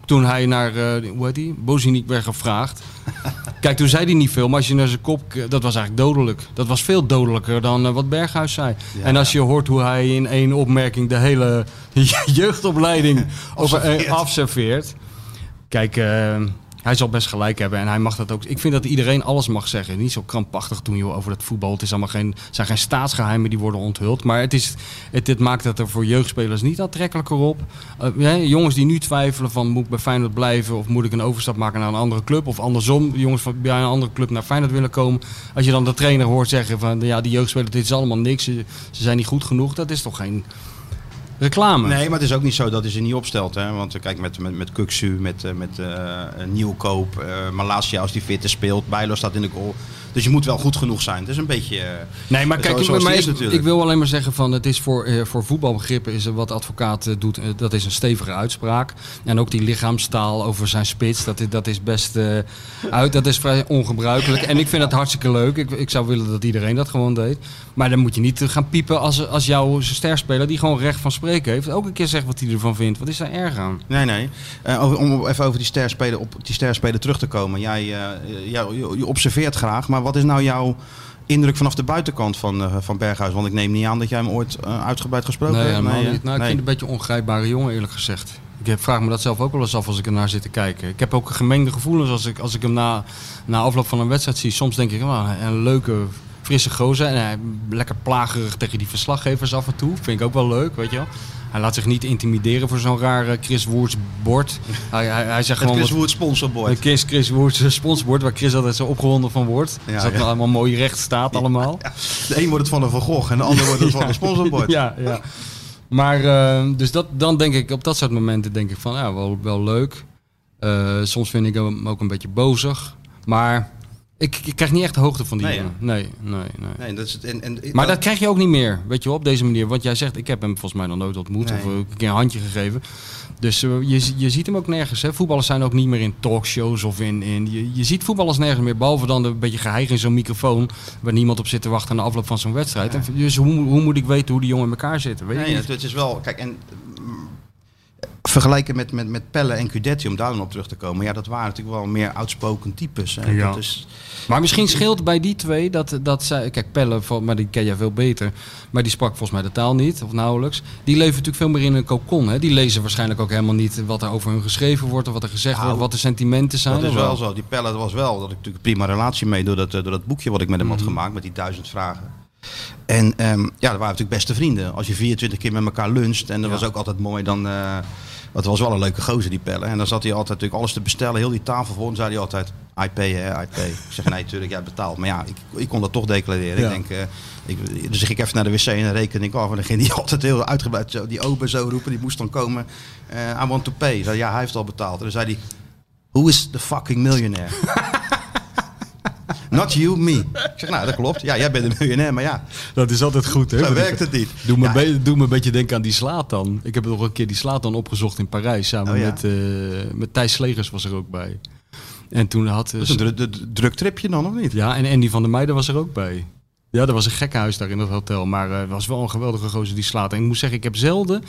toen hij naar, hoe heet die, Boziniek werd gevraagd. (laughs) Kijk, toen zei hij niet veel, maar als je naar zijn kop, dat was eigenlijk dodelijk. Dat was veel dodelijker dan wat Berghuis zei. Ja. En als je hoort hoe hij in één opmerking de hele (laughs) jeugdopleiding (laughs) over, Afserveert. Kijk, hij zal best gelijk hebben en hij mag dat ook. Ik vind dat iedereen alles mag zeggen. Niet zo krampachtig doen joh, over het voetbal. Het is allemaal geen, zijn geen staatsgeheimen die worden onthuld. Maar het, is, het, dit maakt het er voor jeugdspelers niet aantrekkelijker op. Eh, jongens die nu twijfelen van moet ik bij Feyenoord blijven of moet ik een overstap maken naar een andere club. Of andersom, jongens van bij een andere club naar Feyenoord willen komen. Als je dan de trainer hoort zeggen van ja, die jeugdspelers, dit is allemaal niks. Ze zijn niet goed genoeg. Dat is toch geen reclame? Nee, maar het is ook niet zo dat hij ze niet opstelt. Hè? Want eh, kijk, met, met, met Kuksu, met, eh, met eh, Nieuwkoop, eh Malasia als die fitte speelt, Bijlo staat in de goal. Dus je moet wel goed genoeg zijn. Het is een beetje... eh, Nee, maar kijk, maar die is ik, natuurlijk. ik wil alleen maar zeggen van het is voor, eh, voor voetbalbegrippen is er wat de advocaat eh, doet, dat is een stevige uitspraak. En ook die lichaamstaal over zijn spits, dat, is- dat is best uit, dat is vrij ongebruikelijk. En ik vind het hartstikke leuk. Ik, ik zou willen dat iedereen dat gewoon deed. Maar dan moet je niet gaan piepen als, als jouw sterspeler, die gewoon recht van spreken heeft, ook een keer zegt wat hij ervan vindt. Wat is daar erg aan? Nee, nee. Over- om even over die sterspelen, op die sterspelen terug te komen. Jij, je, je observeert graag, maar wat is nou jouw indruk vanaf de buitenkant van, eh, van Berghuis? Want ik neem niet aan dat jij hem ooit eh, uitgebreid gesproken Nee, hebt. hè? niet. Nou, ik Nee. vind het een beetje een ongrijpbare jongen, eerlijk gezegd. Ik heb- vraag me dat zelf ook wel eens af als ik ernaar zit te kijken. Ik heb ook gemengde gevoelens als ik, als ik hem na, na afloop van een wedstrijd zie. Soms denk ik, oh, een leuke, frisse gozer. En hij lekker plagerig tegen die verslaggevers af en toe. Vind ik ook wel leuk, weet je wel. Hij laat zich niet intimideren voor zo'n raar eh, Chris Woerts bord. Hij, hij, hij zegt Het gewoon... Chris Woerd sponsorbord. een Chris, Chris Woerts sponsorbord, waar Chris altijd zo opgewonden van wordt. Ja, dus dat ja. allemaal mooi recht staat allemaal. De een wordt het van een Van Gogh en de ander wordt het van (laughs) een sponsorbord. Ja, ja. Maar eh, dus dat, dan denk ik, op dat soort momenten denk ik van, ja, wel, wel leuk. Eh, soms vind ik hem ook een beetje bozig. Maar ik, ik krijg niet echt de hoogte van die Nee, jongen. Nee, nee, nee. Nee, dat is het. En, en, Maar dat krijg je ook niet meer, weet je wel, op deze manier. Want jij zegt, ik heb hem volgens mij nog nooit ontmoet Nee. of een keer een handje gegeven. Dus eh, je, je ziet hem ook nergens. Hè. Voetballers zijn ook niet meer in talkshows of in... in je, je ziet voetballers nergens meer, behalve dan een beetje geheig in zo'n microfoon... waar niemand op zit te wachten aan de afloop van zo'n wedstrijd. En dus hoe, hoe moet ik weten hoe die jongen in elkaar zitten? Weet je Nee, niet. het, het is wel. Kijk, en. Vergelijken met, met, met Pelle en Cudetti, om daar dan op terug te komen. Ja, dat waren natuurlijk wel meer outspoken types. Hè. Ja. Dat is, Maar misschien scheelt bij die twee dat, dat zij... Kijk, Pelle, maar die ken jij veel beter. Maar die sprak volgens mij de taal niet, of nauwelijks. Die leven natuurlijk veel meer in een kokon. Hè? Die lezen waarschijnlijk ook helemaal niet wat er over hun geschreven wordt... of wat er gezegd Nou, wordt, wat de sentimenten zijn. dat is of wel zo. Die Pelle was wel, dat ik natuurlijk een prima relatie mee door dat, eh, door dat boekje wat ik met hem had gemaakt, met die duizend vragen. En ehm, ja, dat waren natuurlijk beste vrienden. Als je 24 keer met elkaar luncht, en dat was ook altijd mooi, dan... eh het was wel een leuke gozer, die Pelle. En dan zat hij altijd natuurlijk alles te bestellen, heel die tafel vol. En zei hij altijd, I pay, hè, I pay. Ik zeg, nee, natuurlijk, jij betaalt. Maar ja, ik, ik kon dat toch declareren. Ja. Ik denk, eh, ik, dus ik ging even naar de wc en dan reken ik af. En dan ging hij (laughs) altijd heel uitgebreid zo, die open zo roepen. Die moest dan komen, eh, I want to pay. Zei, ja, hij heeft al betaald. En dan zei hij, Who is the fucking millionaire? (laughs) Not you, me. Ik zeg, nou, dat klopt. Ja, jij bent een miljonair, maar ja, Dat is altijd goed, hè? zo werkt het niet. Doe me, Ja, be- doe me een beetje denken aan die Slatan. Ik heb nog een keer die Slatan opgezocht in Parijs. Samen Oh ja. met, eh, met Thijs Slegers was er ook bij. En toen had... eh, Dat is een dru- dru- druk tripje dan, of niet? Ja, en Andy van der Meijden was er ook bij. Ja, er was een gekkenhuis daar in dat hotel. Maar eh, het was wel een geweldige gozer die slaat. En ik moet zeggen, ik heb zelden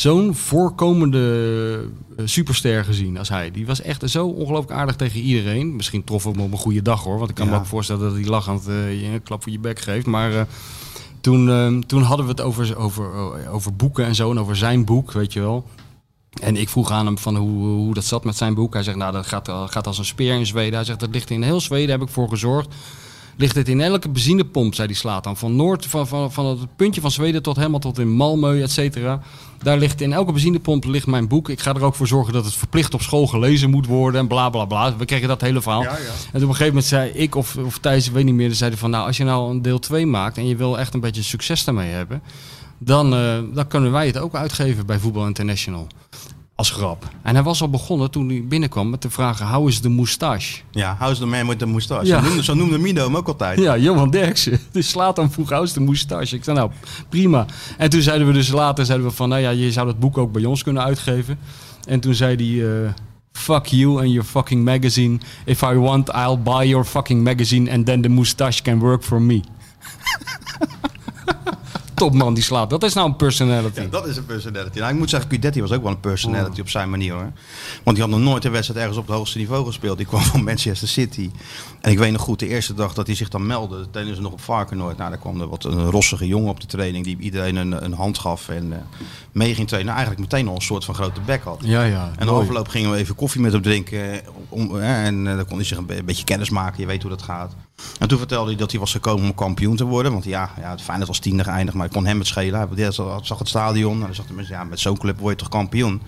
zo'n voorkomende eh, superster gezien als hij. Die was echt zo ongelooflijk aardig tegen iedereen. Misschien trof hem op een goede dag hoor. Want ik kan Ja. me ook voorstellen dat hij lachend eh, je een klap voor je bek geeft. Maar eh, toen, toen hadden we het over, over, over boeken en zo. En over zijn boek, weet je wel. En ik vroeg aan hem van hoe, hoe dat zat met zijn boek. Hij zegt, nou, dat gaat, gaat als een speer in Zweden. Hij zegt, dat ligt in heel Zweden, heb ik voor gezorgd ligt het in elke benzinepomp, zei die slaat dan. Van Noord, van, van, van het puntje van Zweden tot helemaal tot in Malmö, et cetera. Daar ligt in elke benzinepomp ligt mijn boek. Ik ga er ook voor zorgen dat het verplicht op school gelezen moet worden en bla bla bla. We kregen dat hele verhaal. En op een gegeven moment zei ik of, of Thijs, ik weet niet meer, zeiden van nou, als je nou een deel 2 maakt en je wil echt een beetje succes daarmee hebben, dan, eh, dan kunnen wij het ook uitgeven bij Voetbal International. Als grap. En hij was al begonnen toen hij binnenkwam met de vragen: How is de moustache? Ja, House the Man with the moustache. Ja. Zo, noemde, zo noemde Mino hem ook altijd. Ja, Johan Derksen. (laughs) Dus slaat dan vroeg How is de moustache? Ik zei nou, prima. En toen zeiden we dus later zeiden we van: Nou ja, je zou dat boek ook bij ons kunnen uitgeven. En toen zei hij. eh, Fuck you and your fucking magazine. If I want, I'll buy your fucking magazine and then the moustache can work for me. (laughs) Topman die slaat. Dat is nou een personality. Ja, dat is een personality. Nou, ik moet zeggen, Guidetti was ook wel een personality op zijn manier hoor. Want die had nog nooit een wedstrijd ergens op het hoogste niveau gespeeld. Die kwam van Manchester City. En ik weet nog goed, de eerste dag dat hij zich dan meldde, trainen ze nog op Varkenoord. Nou, daar kwam er wat een rossige jongen op de training die iedereen een, een hand gaf en eh, mee ging trainen. Nou, eigenlijk meteen al een soort van grote bek had. Ja, ja. En de afloop gingen we even koffie met hem drinken. eh, Om, eh, en eh, dan kon hij zich een beetje kennis maken. Je weet hoe dat gaat. En toen vertelde hij dat hij was gekomen om kampioen te worden. Want ja, ja het Feyenoord was tiende geëindigd, maar ik kon hem het schelen. Hij zag het stadion en dan zag hij, ja, met zo'n club word je toch kampioen.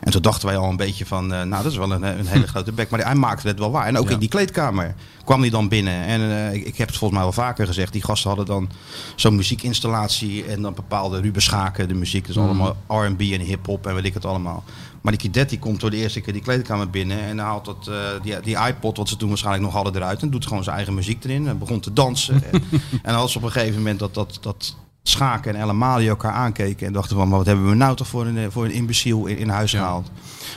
En toen dachten wij al een beetje van, eh, nou dat is wel een, een hele (laughs) grote bek. Maar hij maakte het wel waar. En ook Ja. in die kleedkamer kwam hij dan binnen. En eh, ik, ik heb het volgens mij wel vaker gezegd. Die gasten hadden dan zo'n muziekinstallatie en dan bepaalde Ruben Schaken, de muziek. Dus allemaal R&B en hip-hop en weet ik het allemaal. Maar die Kidetti komt door de eerste keer die kleedkamer binnen en haalt dat, eh, die, die iPod, wat ze toen waarschijnlijk nog hadden, eruit. En doet gewoon zijn eigen muziek erin en begon te dansen. (laughs) en, ze op een gegeven moment dat, dat, dat Schaken en El Amali elkaar aankeken en dachten van, maar wat hebben we nou toch voor een, eh, voor een imbeciel in, in huis Ja. gehaald.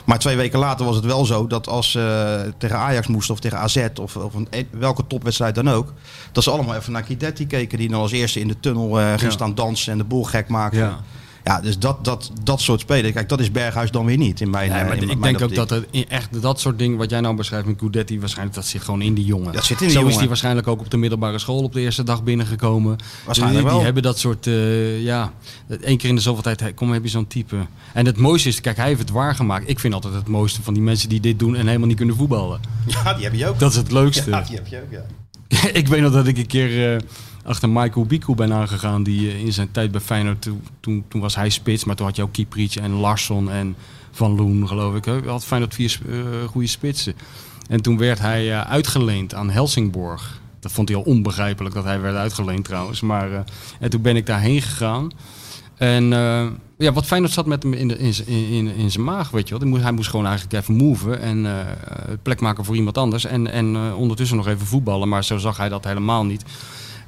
Maar twee weken later was het wel zo dat als ze tegen Ajax moesten of tegen AZ of, of een, welke topwedstrijd dan ook, dat ze allemaal even naar Kidetti keken die dan als eerste in de tunnel eh, ging Ja. staan dansen en de boel gek maakte. Ja. Ja, dus dat, dat, dat soort spelen. Kijk, dat is Berghuis dan weer niet in mijn Nee, eh, maar in ik mijn denk ook dat het echt dat soort dingen wat jij nou beschrijft met Gudetti, waarschijnlijk dat zit gewoon in die jongen. Dat zit in die Zo is jongen. hij waarschijnlijk ook op de middelbare school op de eerste dag binnengekomen. Waarschijnlijk die, wel. Die hebben dat soort, eh, ja, één keer in de zoveel tijd, kom heb je zo'n type. En het mooiste is, kijk, hij heeft het waargemaakt. Ik vind altijd het mooiste van die mensen die dit doen en helemaal niet kunnen voetballen. Ja, die heb je ook. Dat is het leukste. Ja, die heb je ook, ja. (laughs) ik weet nog dat ik een keer eh, achter Michael Biku ben aangegaan. Die eh, in zijn tijd bij Feyenoord, toen, toen, was hij spits. Maar toen had je ook Kieprits en Larsson en Van Loen, geloof ik. Hè. Had Feyenoord vier eh, goede spitsen. En toen werd hij eh, uitgeleend aan Helsingborg. Dat vond hij al onbegrijpelijk dat hij werd uitgeleend trouwens. Maar, en toen ben ik daarheen gegaan. En ja, wat Feyenoord zat met hem in, de, in, in, in, zijn maag, weet je wel. Die moest, hij moest gewoon eigenlijk even moven en eh, plek maken voor iemand anders. En, en ondertussen nog even voetballen, maar zo zag hij dat helemaal niet.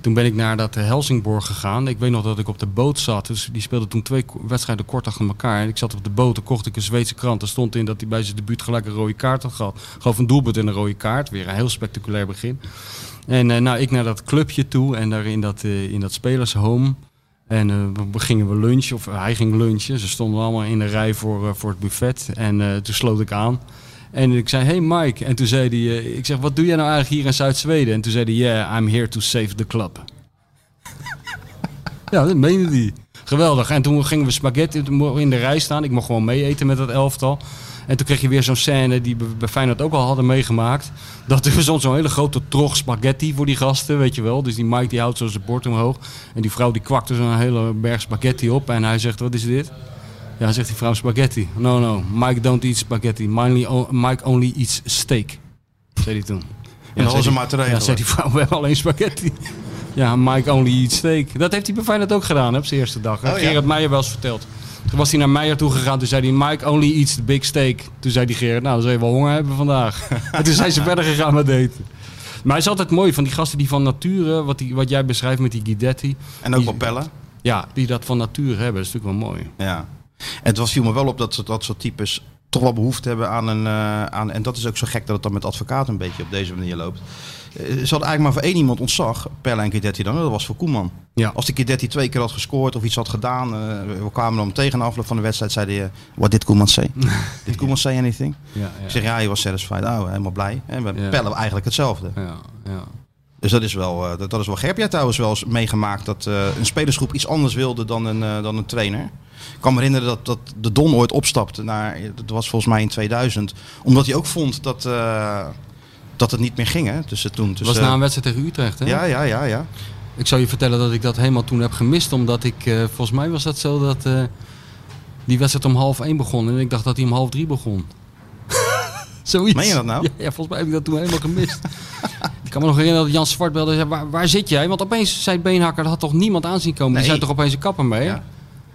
Toen ben ik naar dat eh, Helsingborg gegaan. Ik weet nog dat ik op de boot zat. Dus die speelde toen twee wedstrijden kort achter elkaar. En ik zat op de boot, en kocht ik een Zweedse krant. Er stond in dat hij bij zijn debuut gelijk een rode kaart had gehad. Gewoon een doelpunt en een rode kaart. Weer een heel spectaculair begin. En eh, nou, ik naar dat clubje toe en daar in dat, eh, in dat spelershome. En eh, we- gingen we lunchen, of hij ging lunchen. Ze stonden allemaal in de rij voor, voor het buffet. En toen sloot ik aan. En ik zei, hey Mike. En toen zei hij, eh, ik zeg, wat doe jij nou eigenlijk hier in Zuid-Zweden? En toen zei hij, yeah, I'm here to save the club. (laughs) ja, dat meende hij. Geweldig. En toen gingen we spaghetti in de rij staan. Ik mocht gewoon mee eten met dat elftal. En toen kreeg je weer zo'n scène die we bij Feyenoord ook al hadden meegemaakt. Dat er (laughs) stond zo'n hele grote trog spaghetti voor die gasten, weet je wel. Dus die Mike die houdt zo zijn bord omhoog. En die vrouw die kwakte zo'n hele berg spaghetti op. En hij zegt, wat is dit? Ja, zegt die vrouw spaghetti. No, no, Mike don't eat spaghetti. Mike only eats steak. Zei hij toen. En dat was maar te Ja, zei die vrouw, (laughs) we hebben alleen spaghetti. Ja, Mike only eats steak. Dat heeft hij bij Feyenoord ook gedaan, hè, op zijn eerste dag. Oh, ja. Gerard Meijer wel eens verteld. Toen was hij naar Meijer toe gegaan. Toen zei hij, Mike only eats the big steak. Toen zei die Gerard, nou, dan zul je wel honger hebben vandaag. (laughs) en toen zijn ze verder gegaan met eten. Maar hij is altijd mooi van die gasten die van nature, wat, die, wat jij beschrijft met die Guidetti. En ook Die- pellen. Ja, die dat van nature hebben. Dat is natuurlijk wel mooi. Ja. En het was, viel me wel op dat, dat soort types toch wel behoefte hebben aan een... eh, aan, en dat is ook zo gek dat het dan met advocaten een beetje op deze manier loopt. Eh, Ze hadden eigenlijk maar voor één iemand ontzag, Pelle en Kidetti dan. Dat was voor Koeman. Ja. Als die Kidetti twee keer had gescoord of iets had gedaan. eh, we kwamen dan tegen de afloop van de wedstrijd. Zeiden je, what did Koeman say? (laughs) did Koeman say anything? Ja, Ik ja, zeg, ja, hij was satisfied. Oh, helemaal blij. En we Ja. Pelle eigenlijk hetzelfde. ja, ja. Dus dat is wel, eh, dat, dat is wel gek. Heb jij trouwens wel eens meegemaakt dat eh, een spelersgroep iets anders wilde dan een, eh, dan een trainer? Ik kan me herinneren dat, dat de Don ooit opstapte naar, dat was volgens mij in 2000, omdat hij ook vond dat, dat het niet meer ging. Hè? Tussen toen, tussen, was na een wedstrijd tegen Utrecht, hè? ja, ja, ja, ja. Ik zou je vertellen dat ik dat helemaal toen heb gemist. Omdat ik, volgens mij was dat zo dat die wedstrijd om half één begon. En ik dacht dat hij om half drie begon. (laughs) Zoiets. Meen je dat nou? Ja, ja, volgens mij heb ik dat toen helemaal gemist. (laughs) ik kan me nog herinneren dat Jan Zwart belde. zei, Waar, waar zit jij? Want opeens zei Beenhakker, dat had toch niemand aanzien komen. Die Nee. zei toch opeens een kapper mee? Ja.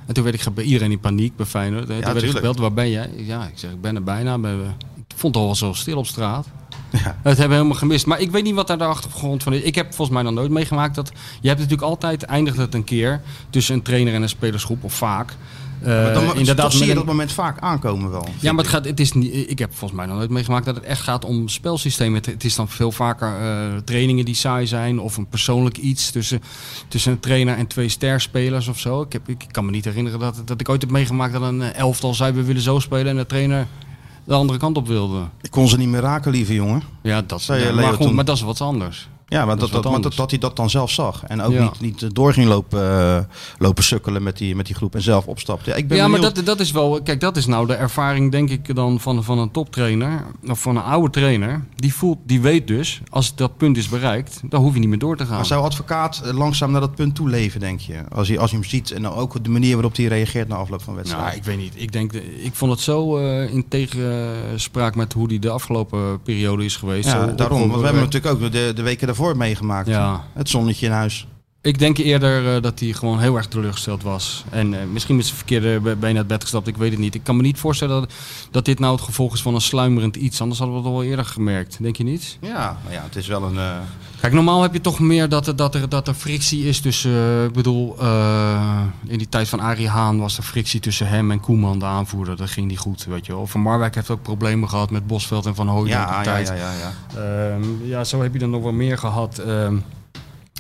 En toen werd ik gebe- iedereen in paniek bij Feyenoord. En toen werd ik gebeld, waar ben jij? Ja, ik zeg, ik ben er bijna. Ik vond het al wel zo stil op straat. Ja. Dat hebben we helemaal gemist. Maar ik weet niet wat daar de achtergrond van is. Ik heb volgens mij nog nooit meegemaakt dat... Je hebt natuurlijk altijd, eindigt het een keer... tussen een trainer en een spelersgroep, of vaak... eh, Maar dan, inderdaad zie je een- dat moment vaak aankomen wel. ja, maar het gaat, het is niet, ik heb volgens mij nog nooit meegemaakt dat het echt gaat om spelsystemen. Het, het is dan veel vaker eh, trainingen die saai zijn of een persoonlijk iets tussen, tussen een trainer en twee sterspelers of zo. Ik, heb, ik kan me niet herinneren dat, dat ik ooit heb meegemaakt dat een eh, elftal zei we willen zo spelen en de trainer de andere kant op wilde. Ik kon ze niet meer raken, lieve jongen. Ja, dat, Zei je, ja, maar, goed, maar dat is wat anders. Ja, maar Dat dat, dat, maar dat, hij dat dan zelf zag. En ook Ja. niet, niet door ging lopen, eh, lopen sukkelen met die, met die groep en zelf opstapte. Ja, ik ben Ja, maar dat, dat is wel. Kijk, dat is nou de ervaring, denk ik, dan van, van een toptrainer. Of van een oude trainer. Die voelt, die weet dus, als dat punt is bereikt, dan hoef je niet meer door te gaan. Maar zou advocaat eh, langzaam naar dat punt toe leven, denk je? Als je, als je hem ziet en ook de manier waarop hij reageert na afloop van wedstrijden. Nou, ik weet niet. Ik, denk, ik vond het zo eh, in tegenspraak met hoe die de afgelopen periode is geweest. ja, Zo daarom. Want we hebben natuurlijk ook de, de weken daarvoor meegemaakt. Ja. Het zonnetje in huis. Ik denk eerder eh, dat hij gewoon heel erg teleurgesteld was. En eh, misschien met zijn verkeerde been uit bed gestapt, ik weet het niet. Ik kan me niet voorstellen dat, dat dit nou het gevolg is van een sluimerend iets. Anders hadden we het al wel eerder gemerkt, denk je niet? Ja, maar ja, het is wel een... eh, Kijk, normaal heb je toch meer dat er, dat er, dat er frictie is tussen... ik bedoel, in die tijd van Arie Haan was er frictie tussen hem en Koeman, de aanvoerder. Dat ging niet goed, weet je wel. Van Marwijk heeft ook problemen gehad met Bosveld en Van die ja, ja, tijd. ja, ja, ja. Ehm, ja, zo heb je er nog wel meer gehad.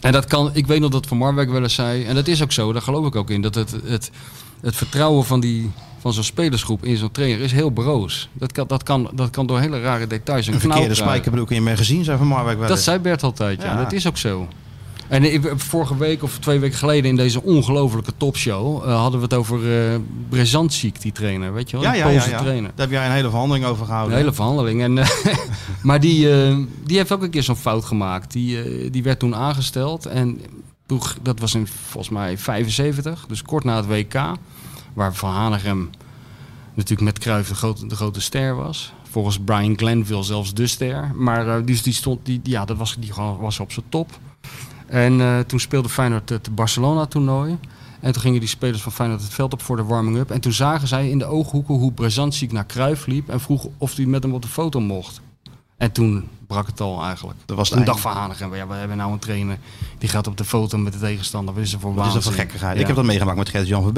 En dat kan, ik weet nog dat Van Marwijk wel eens zei, en dat is ook zo, daar geloof ik ook in, dat het, het, het vertrouwen van, die, van zo'n spelersgroep in zo'n trainer is heel broos. Dat kan, dat kan, dat kan door hele rare details. Een verkeerde spijkerbroek in je magazine, zei Van Marwijk wel Dat eens. zei Bert altijd, ja. Ja. Dat is ook zo. En ik- vorige week of twee weken geleden in deze ongelofelijke topshow eh, hadden we het over Brezantsik, die trainer, weet je wel? Ja, ja, ja, ja. trainer. Daar heb jij een hele verhandeling over Een gehouden. hele verhandeling. En, eh, (laughs) maar die, die heeft ook een keer zo'n fout gemaakt. Die, die werd toen aangesteld. En dat was in volgens mij 75, dus kort na het WK. Waar Van Hanegem natuurlijk met Cruijff de grote, de grote ster was. Volgens Brian Glenville zelfs de ster. Maar dus die stond, die, ja, dat was, die was op zijn top. En eh, toen speelde Feyenoord het Barcelona-toernooi. En toen gingen die spelers van Feyenoord het veld op voor de warming-up. En toen zagen zij in de ooghoeken hoe Brezantsik naar Cruijff liep. En vroeg of hij met hem op de foto mocht. En toen brak het al eigenlijk. Dat was einde. dacht Van Hanegem, ja, we hebben nou een trainer die gaat op de foto met de tegenstander. Wat is er voor Wat is dat voor gekkigheid? Ja. Ik heb dat meegemaakt met Gert-Jan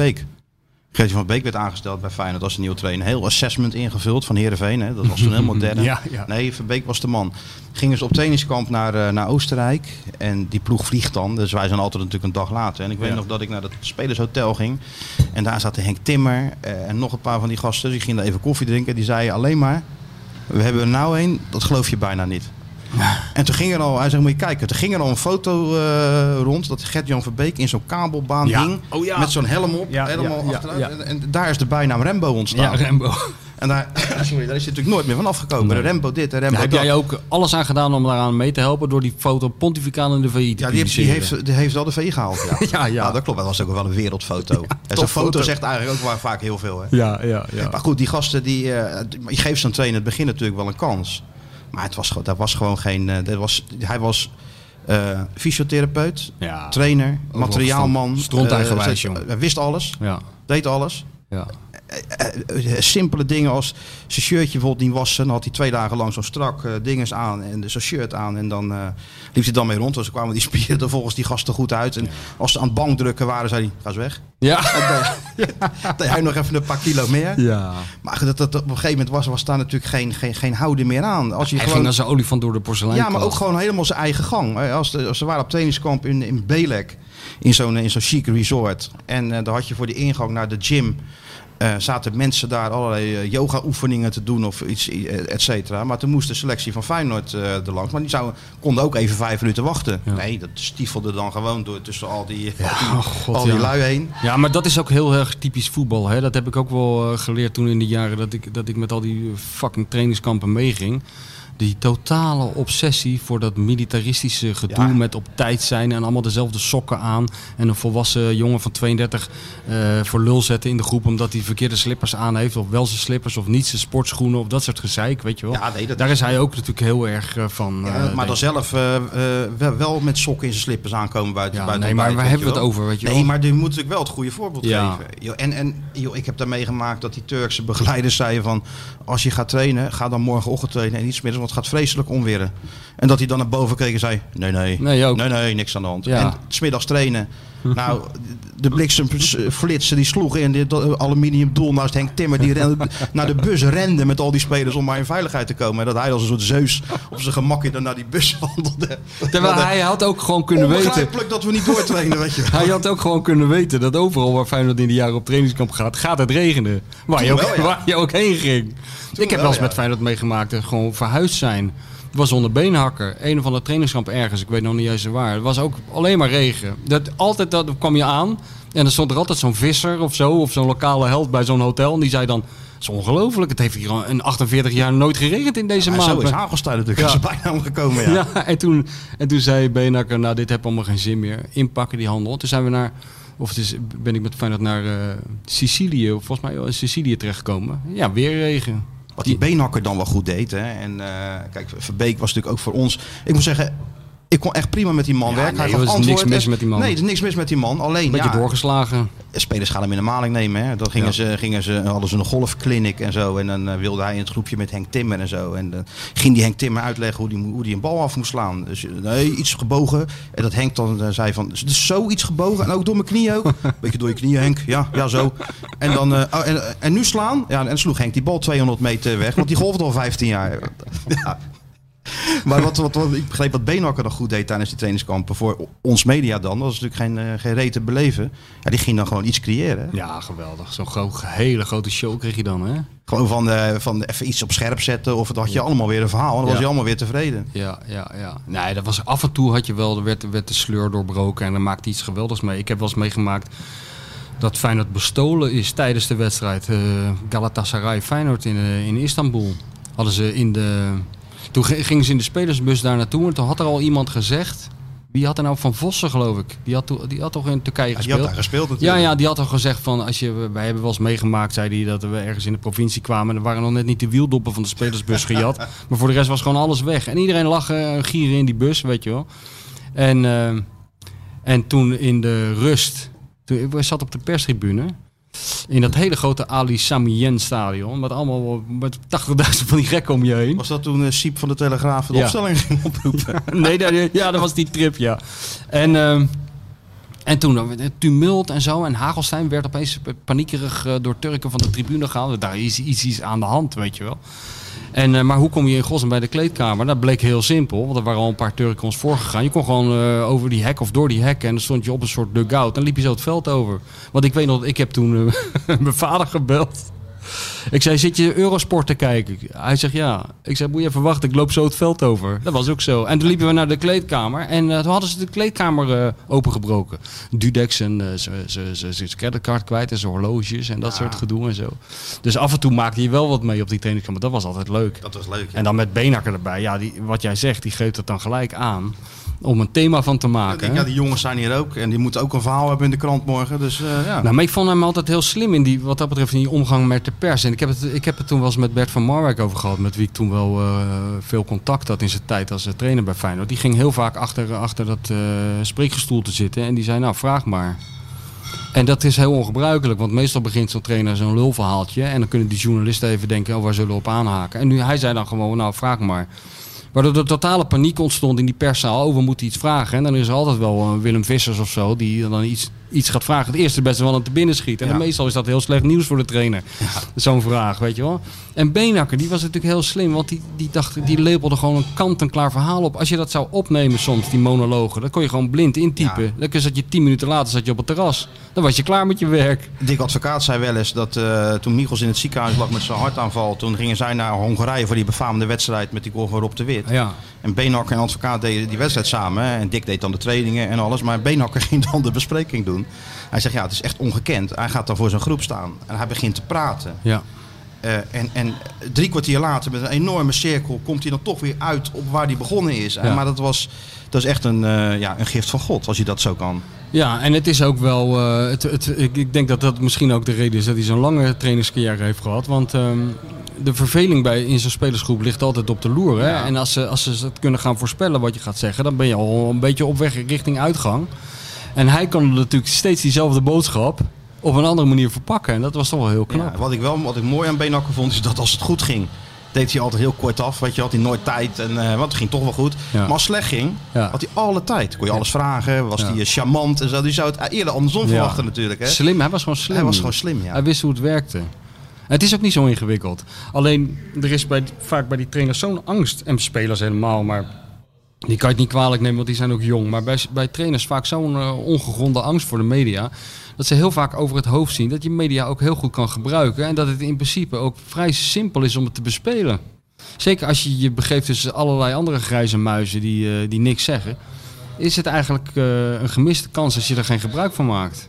Verbeek. Gert-Jan Verbeek werd aangesteld bij Feyenoord als een nieuwe trainer. Heel assessment ingevuld van Heerenveen. Hè. Dat was toen helemaal (laughs) derde. Ja, ja. Nee, Verbeek was de man. Gingen ze op trainingskamp naar, eh, naar Oostenrijk. En die ploeg vliegt dan. Dus wij zijn altijd natuurlijk een dag later. En ik weet Ja. nog dat ik naar het spelershotel ging. En daar zaten Henk Timmer eh, en nog een paar van die gasten. Die gingen daar even koffie drinken. Die zeiden alleen maar... We hebben er nou een, dat geloof je bijna niet. En toen ging er al, hij zegt, moet je kijken, toen ging er al een foto eh, rond dat Gert-Jan Verbeek in zo'n kabelbaan Ja. hing. Oh ja. Met zo'n helm op, Ja, helemaal achteruit. En, en daar is de bijnaam Rembo ontstaan. Ja, Rembo. En daar, (coughs) sorry, daar is hij natuurlijk nooit meer van afgekomen. Nee. Rembo dit en Rembo Daar heb dat. jij ook alles aan gedaan om daaraan mee te helpen door die foto pontificaal in de VI te Ja, die heeft, die, heeft, die heeft wel de V gehaald. Ja. (laughs) Ja, ja. Nou, dat klopt. Dat was ook wel een wereldfoto. (laughs) en zo'n foto zegt eigenlijk ook wel vaak heel veel. Hè? Ja, ja, ja. Maar goed, die gasten, die, eh, je geeft zo'n trainer in het begin natuurlijk wel een kans. Maar het was, dat was gewoon geen... eh, dat was, hij was eh, fysiotherapeut, Ja. trainer, materiaalman. verstand. Stronteigenwijs, eh. Hij wist alles, Ja, deed alles. ja. Eh, eh, simpele dingen als zijn shirtje bijvoorbeeld niet wassen. Dan had hij twee dagen lang zo'n strak eh dinges aan en zo'n shirt aan. En dan liep hij dan mee rond. Dus kwamen die spieren er volgens die gasten goed uit. En als ze aan het bankdrukken waren, zei hij, ga eens weg. Ja. (laughs) hij nog even een paar kilo meer. ja. Maar dat, dat, op een gegeven moment was, was daar natuurlijk geen, geen, geen houden meer aan. Als je Hij gewoon, ging als een olifant door de porselein. ja, maar ook gewoon helemaal zijn eigen gang. Als, de, als ze waren op trainingskamp in, in Belek, in zo'n in zo'n chic resort. En eh daar had je voor de ingang naar de gym... eh, zaten mensen daar allerlei yoga oefeningen te doen of iets, eh, et cetera. Maar toen moest de selectie van Feyenoord eh er langs. Maar die zouden, konden ook even vijf minuten wachten. Ja. Nee, dat stiefelde dan gewoon door tussen al die, al die, oh god, al die ja. lui heen. Ja, maar dat is ook heel erg typisch voetbal. Hè? Dat heb ik ook wel eh, geleerd toen in de jaren dat ik, dat ik met al die fucking trainingskampen meeging. Die totale obsessie voor dat militaristische gedoe Ja. met op tijd zijn en allemaal dezelfde sokken aan. En een volwassen jongen van 32 eh, voor lul zetten in de groep omdat hij verkeerde slippers aan heeft. Of wel zijn slippers of niet zijn sportschoenen of dat soort gezeik, weet je wel. Ja, nee, dat Daar is hij ook natuurlijk heel erg eh, van. Ja, eh, maar dan zelf wel, met sokken in zijn slippers aankomen buiten. Ja, buiten nee, maar waar hebben we het over, weet je Nee, wel? maar je moet natuurlijk wel het goede voorbeeld geven. En en joh, ik heb daar meegemaakt dat die Turkse begeleiders zeiden van... als je gaat trainen, ga dan morgenochtend trainen en niet 's middags, want het gaat vreselijk onweren. En dat hij dan naar boven keek en zei, nee, nee, Nee, ook. nee, nee, niks aan de hand. Ja. En 's middags trainen. (laughs) Nou, de bliksemflitsen die sloegen in dit aluminium doel naast Henk Timmer. Die rende, (laughs) naar de bus rende met al die spelers om maar in veiligheid te komen. En dat hij als een soort zeus op zijn gemakje dan naar die bus (laughs) wandelde. Terwijl hij had ook gewoon kunnen weten. Onbegrijpelijk dat we niet doortrainen, weet je wel. Hij had ook gewoon kunnen weten dat overal waar Feyenoord in de jaren op trainingskamp gaat, gaat het regenen. Waar, je ook, wel, ja. waar je ook heen ging. ik heb wel, wel eens ja. met Feyenoord meegemaakt dat gewoon verhuisd zijn. Was onder beenhakker. Een of andere trainingskamp ergens. Ik weet nog niet eens waar. Het was ook alleen maar regen. Dat, altijd dat kwam je aan. En dan stond er altijd zo'n visser of zo. Of zo'n lokale held bij zo'n hotel. En die zei dan... Het is ongelooflijk. Het heeft hier een 48 jaar nooit geregend in deze Ja, maand. zo is Hagelstein natuurlijk. Ja. Er bijna gekomen, ja. (laughs) Ja, en, toen, en toen zei Beenhakker, nou dit heeft allemaal geen zin meer. Inpakken die handel. Toen zijn we naar, of het is, ben ik met Feyenoord naar eh, Sicilië, of volgens mij in Sicilië terechtgekomen. Ja, weer regen. Wat die beenhakker dan wel goed deed. Hè. En eh, kijk, Verbeek was natuurlijk ook voor ons... Ik moet zeggen, ik kon echt prima met die man Ja, werken. nee, Hij er is niks mis met die man. Nee, er is niks mis met die man. Alleen, Beetje ja, doorgeslagen. spelers gaan hem in de maling nemen. Hè. Dan gingen Ja. ze, gingen ze, hadden ze een golfclinic en zo. En dan eh, wilde hij in het groepje met Henk Timmer en zo. En dan ging die Henk Timmer uitleggen hoe die, hoe die een bal af moest slaan. Dus eh, nee, iets gebogen. En dat Henk dan eh, zei van, dus zo iets gebogen. En ook door mijn knieën ook. (laughs) Beetje door je knieën Henk. Ja, ja zo. En, dan, eh, oh, en, en nu slaan. Ja, en sloeg Henk die bal 200 meter weg. Want die golfde al 15 jaar. (laughs) Ja. (laughs) Maar wat, wat, wat, ik begreep wat Beenhakker nog goed deed tijdens die trainingskampen. Voor ons media dan. Dat was natuurlijk geen, eh, geen reet te beleven. Ja, die ging dan gewoon iets creëren. hè. Ja, geweldig. Zo'n hele grote show kreeg je dan, hè? Gewoon van, eh, van even iets op scherp zetten. Of dan had je allemaal weer een verhaal. En dan was je allemaal weer tevreden. Ja, ja, ja. Nee, dat was af en toe had je wel, er werd, werd de sleur doorbroken en dan maakte iets geweldigs mee. Ik heb wel eens meegemaakt dat Feyenoord bestolen is tijdens de wedstrijd. eh Galatasaray Feyenoord in, in Istanbul. Hadden ze in de... Toen gingen ze in de spelersbus daar naartoe en toen had er al iemand gezegd... Wie had er nou van Vossen, geloof ik? Die had, die had toch in Turkije Ja, die gespeeld? had daar gespeeld Ja, natuurlijk. ja, die had al gezegd van, als je, wij hebben wel eens meegemaakt, zei hij, dat we ergens in de provincie kwamen. En er waren nog net niet de wieldoppen van de spelersbus (laughs) gejat. maar voor de rest was gewoon alles weg. En iedereen lag eh, gieren in die bus, weet je wel. En, eh, en toen in de rust, toen, ik zat op de perstribune. In dat hele grote Ali Samien stadion. Met allemaal met 80.000 van die gekken om je heen. Was dat toen eh, Siep van de Telegraaf de Ja. opstelling ging oproepen? (laughs) nee, dat- ja, dat was die trip, ja. En, ehm, en toen eh, tumult en zo. En Hagelstein werd opeens paniekerig eh, door Turken van de tribune gehaald. Daar is iets, iets aan de hand, weet je wel. En, eh, maar hoe kom je in godsnaam bij de kleedkamer? Dat bleek heel simpel, want er waren al een paar Turken ons voorgegaan. Je kon gewoon eh, over die hek of door die hek en dan stond je op een soort dugout. En liep je zo het veld over. Want ik weet nog, ik heb toen eh, (laughs) mijn vader gebeld. Ik zei, zit je Eurosport te kijken? Hij zegt ja. Ik zei, moet je even wachten, ik loop zo het veld over. Dat was ook zo. En toen liepen we naar de kleedkamer en eh, toen hadden ze de kleedkamer eh, opengebroken. Dudex en eh, zijn creditcard kwijt en zijn horloges en dat soort gedoe en zo. Dus af en toe maakte je wel wat mee op die trainingskamp. Dat was altijd leuk. Dat was leuk. ja. En dan met Beenhakker erbij. Ja, die, wat jij zegt, die geeft het dan gelijk aan om een thema van te Ik maken. denk, ja, die jongens zijn hier ook. En die moeten ook een verhaal hebben in de krant morgen. Dus eh, ja. Nou, maar ik vond hem altijd heel slim in die, wat dat betreft, in die omgang met de pers. En ik heb het, ik heb het toen wel eens met Bert van Marwijk over gehad, met wie ik toen wel eh, veel contact had in zijn tijd als eh, trainer bij Feyenoord. Die ging heel vaak achter, achter dat eh spreekgestoel te zitten en die zei, nou, vraag maar. En dat is heel ongebruikelijk, want meestal begint zo'n trainer zo'n lulverhaaltje. En dan kunnen die journalisten even denken, oh, waar zullen we op aanhaken? En nu, hij zei dan gewoon, nou, vraag maar. Waardoor er totale paniek ontstond in die perszaal. Oh, we moeten iets vragen. En dan is er altijd wel een Willem Vissers of zo die dan iets, iets gaat vragen. Het eerste beste wel aan te binnen schiet. En Ja. meestal is dat heel slecht nieuws voor de trainer. Zo'n vraag, weet je wel. En Beenhakker, die was natuurlijk heel slim. Want die, die, dacht, die lepelde gewoon een kant-en-klaar verhaal op. Als je dat zou opnemen soms, die monologen. Dan kon je gewoon blind intypen. Ja. Dan zat je tien minuten later zat je op het terras. Dan was je klaar met je werk. Dick Advocaat zei wel eens dat eh, toen Michels in het ziekenhuis lag met zijn hartaanval. Toen gingen zij naar Hongarije voor die befaamde wedstrijd met die goal van Rob de Wit. Ja. En Beenhakker en Advocaat deden die wedstrijd samen. hè. En Dick deed dan de trainingen en alles. Maar Beenhakker (laughs) ging dan de bespreking doen. Hij zegt ja, het is echt ongekend. Hij gaat dan voor zijn groep staan. En hij begint te praten. Ja. Eh, en, en drie kwartier later, met een enorme cirkel, komt hij dan toch weer uit op waar hij begonnen is. En, maar dat, was, dat is echt een, eh, ja, een gift van God, als je dat zo kan. Ja, en het is ook wel. eh, het, het, ik, ik denk dat dat misschien ook de reden is dat hij zo'n lange trainingscarrière heeft gehad. Want ehm, de verveling bij, in zo'n spelersgroep ligt altijd op de loer. Hè? En als ze, als ze het kunnen gaan voorspellen wat je gaat zeggen, dan ben je al een beetje op weg richting uitgang. En hij kan natuurlijk steeds diezelfde boodschap op een andere manier verpakken. En dat was toch wel heel knap. Ja, wat ik wel wat ik mooi aan Benakker vond, is dat als het goed ging, deed hij altijd heel kort af. Weet je, had hij nooit tijd. En, eh, want het ging toch wel goed. Ja. Maar als het slecht ging, Ja. had hij alle tijd. Kon je alles vragen, was hij eh, charmant en zo. Die zou het eerder andersom verwachten natuurlijk. Hè? Slim, hij was gewoon slim. Hij was gewoon slim, ja. Hij wist hoe het werkte. Het is ook niet zo ingewikkeld. Alleen, er is bij, vaak bij die trainers zo'n angst. En spelers helemaal, maar die kan je het niet kwalijk nemen, want die zijn ook jong. Maar bij, bij trainers vaak zo'n eh, ongegronde angst voor de media. Dat ze heel vaak over het hoofd zien dat je media ook heel goed kan gebruiken. En dat het in principe ook vrij simpel is om het te bespelen. Zeker als je je begeeft tussen allerlei andere grijze muizen die, eh, die niks zeggen. Is het eigenlijk eh, een gemiste kans als je er geen gebruik van maakt.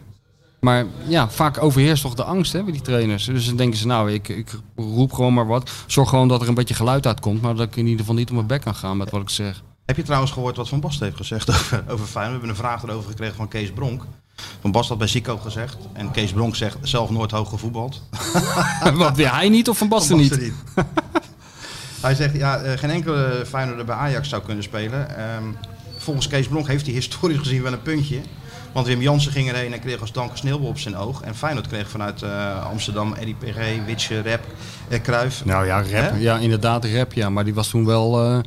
Maar ja, vaak overheerst toch de angst hè, bij die trainers. Dus dan denken ze, nou, ik, ik roep gewoon maar wat. Zorg gewoon dat er een beetje geluid uitkomt. Maar dat ik in ieder geval niet op mijn bek kan gaan met wat ik zeg. Heb je trouwens gehoord wat Van Basten heeft gezegd (laughs) over, over Feyenoord? We hebben een vraag erover gekregen van Kees Bronk. Van Basten had bij Zico gezegd. En Kees Bronk zegt zelf nooit hoog gevoetbald. (laughs) wat weer hij niet of Van Basten Van niet? Basten niet. (laughs) Hij zegt, ja, eh, geen enkele Feyenoorder bij Ajax zou kunnen spelen. Ehm, volgens Kees Bronk heeft hij historisch gezien wel een puntje. Want Wim Jansen ging erheen en kreeg als dank een sneeuwbal op zijn oog. En Feyenoord kreeg vanuit eh, Amsterdam Eddie PG, Witsche, Rep, eh, Cruijff. Nou ja. Hè? Ja, inderdaad, rap. Ja, maar die was toen wel...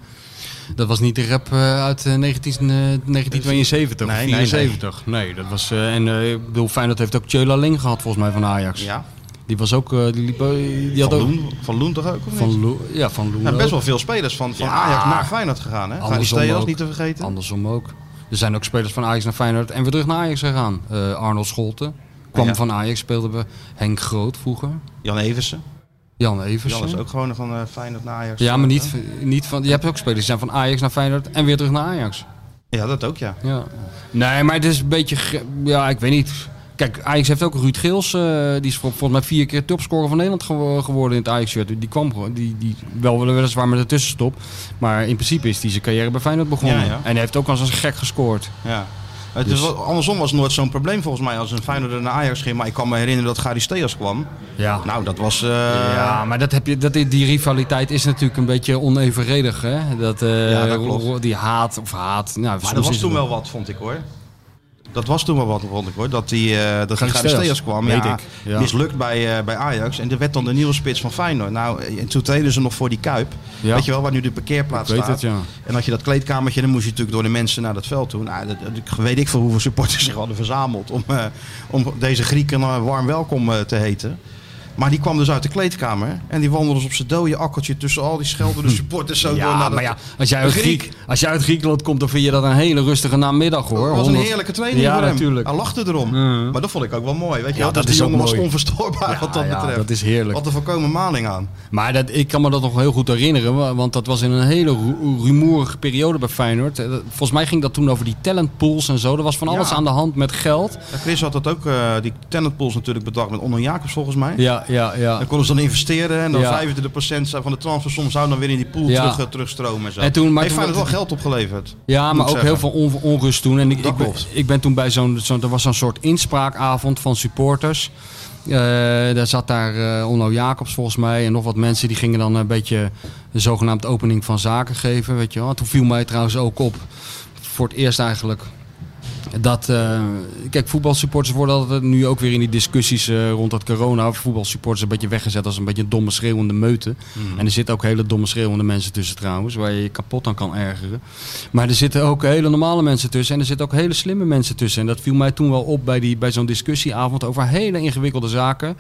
dat was niet de rap eh, uit eh, 19, eh, 1972 Nee, of nee, nee. 74. Nee, dat was... eh, en eh, ik bedoel, Feyenoord heeft ook Tjöla Ling gehad volgens mij van Ajax. Ja, Die was ook... eh, die liep, eh, die had van ook... Loen, van Loen toch ook? Of niet? Van Loen, ja, van Loen Er zijn best ook. wel veel spelers van, van Ja. Ajax naar Feyenoord gegaan. Hè? Andersom Steels ook. niet te vergeten. Andersom ook. Er zijn ook spelers van Ajax naar Feyenoord en weer terug naar Ajax gegaan. Eh, Arnold Scholten kwam Ja. van Ajax, speelde bij Henk Groot vroeger. Jan Eversen. Jan Eversen. Jan is ook gewoon van eh, Feyenoord naar Ajax. Ja, maar niet, niet van... Je hebt ook spelers die zijn van Ajax naar Feyenoord en weer terug naar Ajax. Ja, dat ook ja. Ja. Nee, maar het is een beetje... Ja, ik weet niet. Kijk, Ajax heeft ook Ruud Geels. eh, die is vol- volgens mij vier keer topscorer van Nederland gewo- geworden in het Ajax-shirt. Die kwam gewoon... Die, die, wel weliswaar met een tussenstop. Maar in principe is die zijn carrière bij Feyenoord begonnen. Ja, ja. En hij heeft ook als een gek gescoord. ja. Het Dus- is andersom was het nooit zo'n probleem volgens mij als een Feyenoord naar Ajax ging. Maar ik kan me herinneren dat Gary Steels kwam. Ja. Nou, dat was... eh, Ja, maar dat heb je, dat, die rivaliteit is natuurlijk een beetje onevenredig. Hè? Dat, eh, Ja, dat klopt. Die haat of haat. Nou, Maar dat was toen wel wat, vond ik hoor. Dat was toen wel wat, vond ik hoor. Dat die, eh dat Steels kwam. weet ja, ik, ja. Mislukt bij, eh, bij Ajax. En er werd dan de nieuwe spits van Feyenoord. Nou, en toen treden ze nog voor die Kuip. Ja. Weet je wel, waar nu de parkeerplaats Ik weet staat. het, ja. En had je dat kleedkamertje, dan moest je natuurlijk door de mensen naar dat veld toe. Nou, dat, dat- weet ik veel hoeveel supporters zich (laughs) hadden verzameld om, eh, om deze Grieken warm welkom te heten. Maar die kwam dus uit de kleedkamer en die wandelde dus op zijn dode akkertje tussen al die scheldende supporters zo door Ja, naar dat- maar ja, als jij, uit Griek. Griek, als jij uit Griekenland komt, dan vind je dat een hele rustige namiddag hoor. Het was een 100 heerlijke training Ja, voor hem. natuurlijk. Hij lachte erom. Maar dat vond ik ook wel mooi. Weet je, Ja, dat is die jongen was onverstoorbaar Ja, wat dat betreft. dat is heerlijk. Wat een voorkomen maling aan. Maar dat, ik kan me dat nog heel goed herinneren, wa- want dat was in een hele ru- rumoerige periode bij Feyenoord. Eh, dat- Volgens mij ging dat toen over die talentpools en zo. Er was van alles aan de hand met geld. Chris had dat ook, eh, die talentpools natuurlijk bedacht met Onno Jacobs volgens mij. Ja, ja, ja. Dan konden ze dan investeren en dan Ja. 25% van de transfersom zou dan weer in die pool Ja. terug, eh, terugstromen. En zo. En toen- maar Heeft Feyenoord wel geld opgeleverd. Ja, maar ook heel veel on- onrust toen. En ik, ik, ben, ik ben toen bij zo'n, zo'n er was zo'n soort inspraakavond van supporters. Eh, daar zat daar eh Onno Jacobs volgens mij en nog wat mensen die gingen dan een beetje de zogenaamde opening van zaken geven. Weet je wel. Toen viel mij trouwens ook op, voor het eerst eigenlijk, dat, eh, kijk, voetbalsupporters worden altijd nu ook weer in die discussies eh, rond dat corona. Voetbalsupporters een beetje weggezet als een beetje een domme schreeuwende meute. En er zitten ook hele domme schreeuwende mensen tussen trouwens, waar je je kapot aan kan ergeren. Maar er zitten ook hele normale mensen tussen en er zitten ook hele slimme mensen tussen. En dat viel mij toen wel op bij, die, bij zo'n discussieavond over hele ingewikkelde zaken.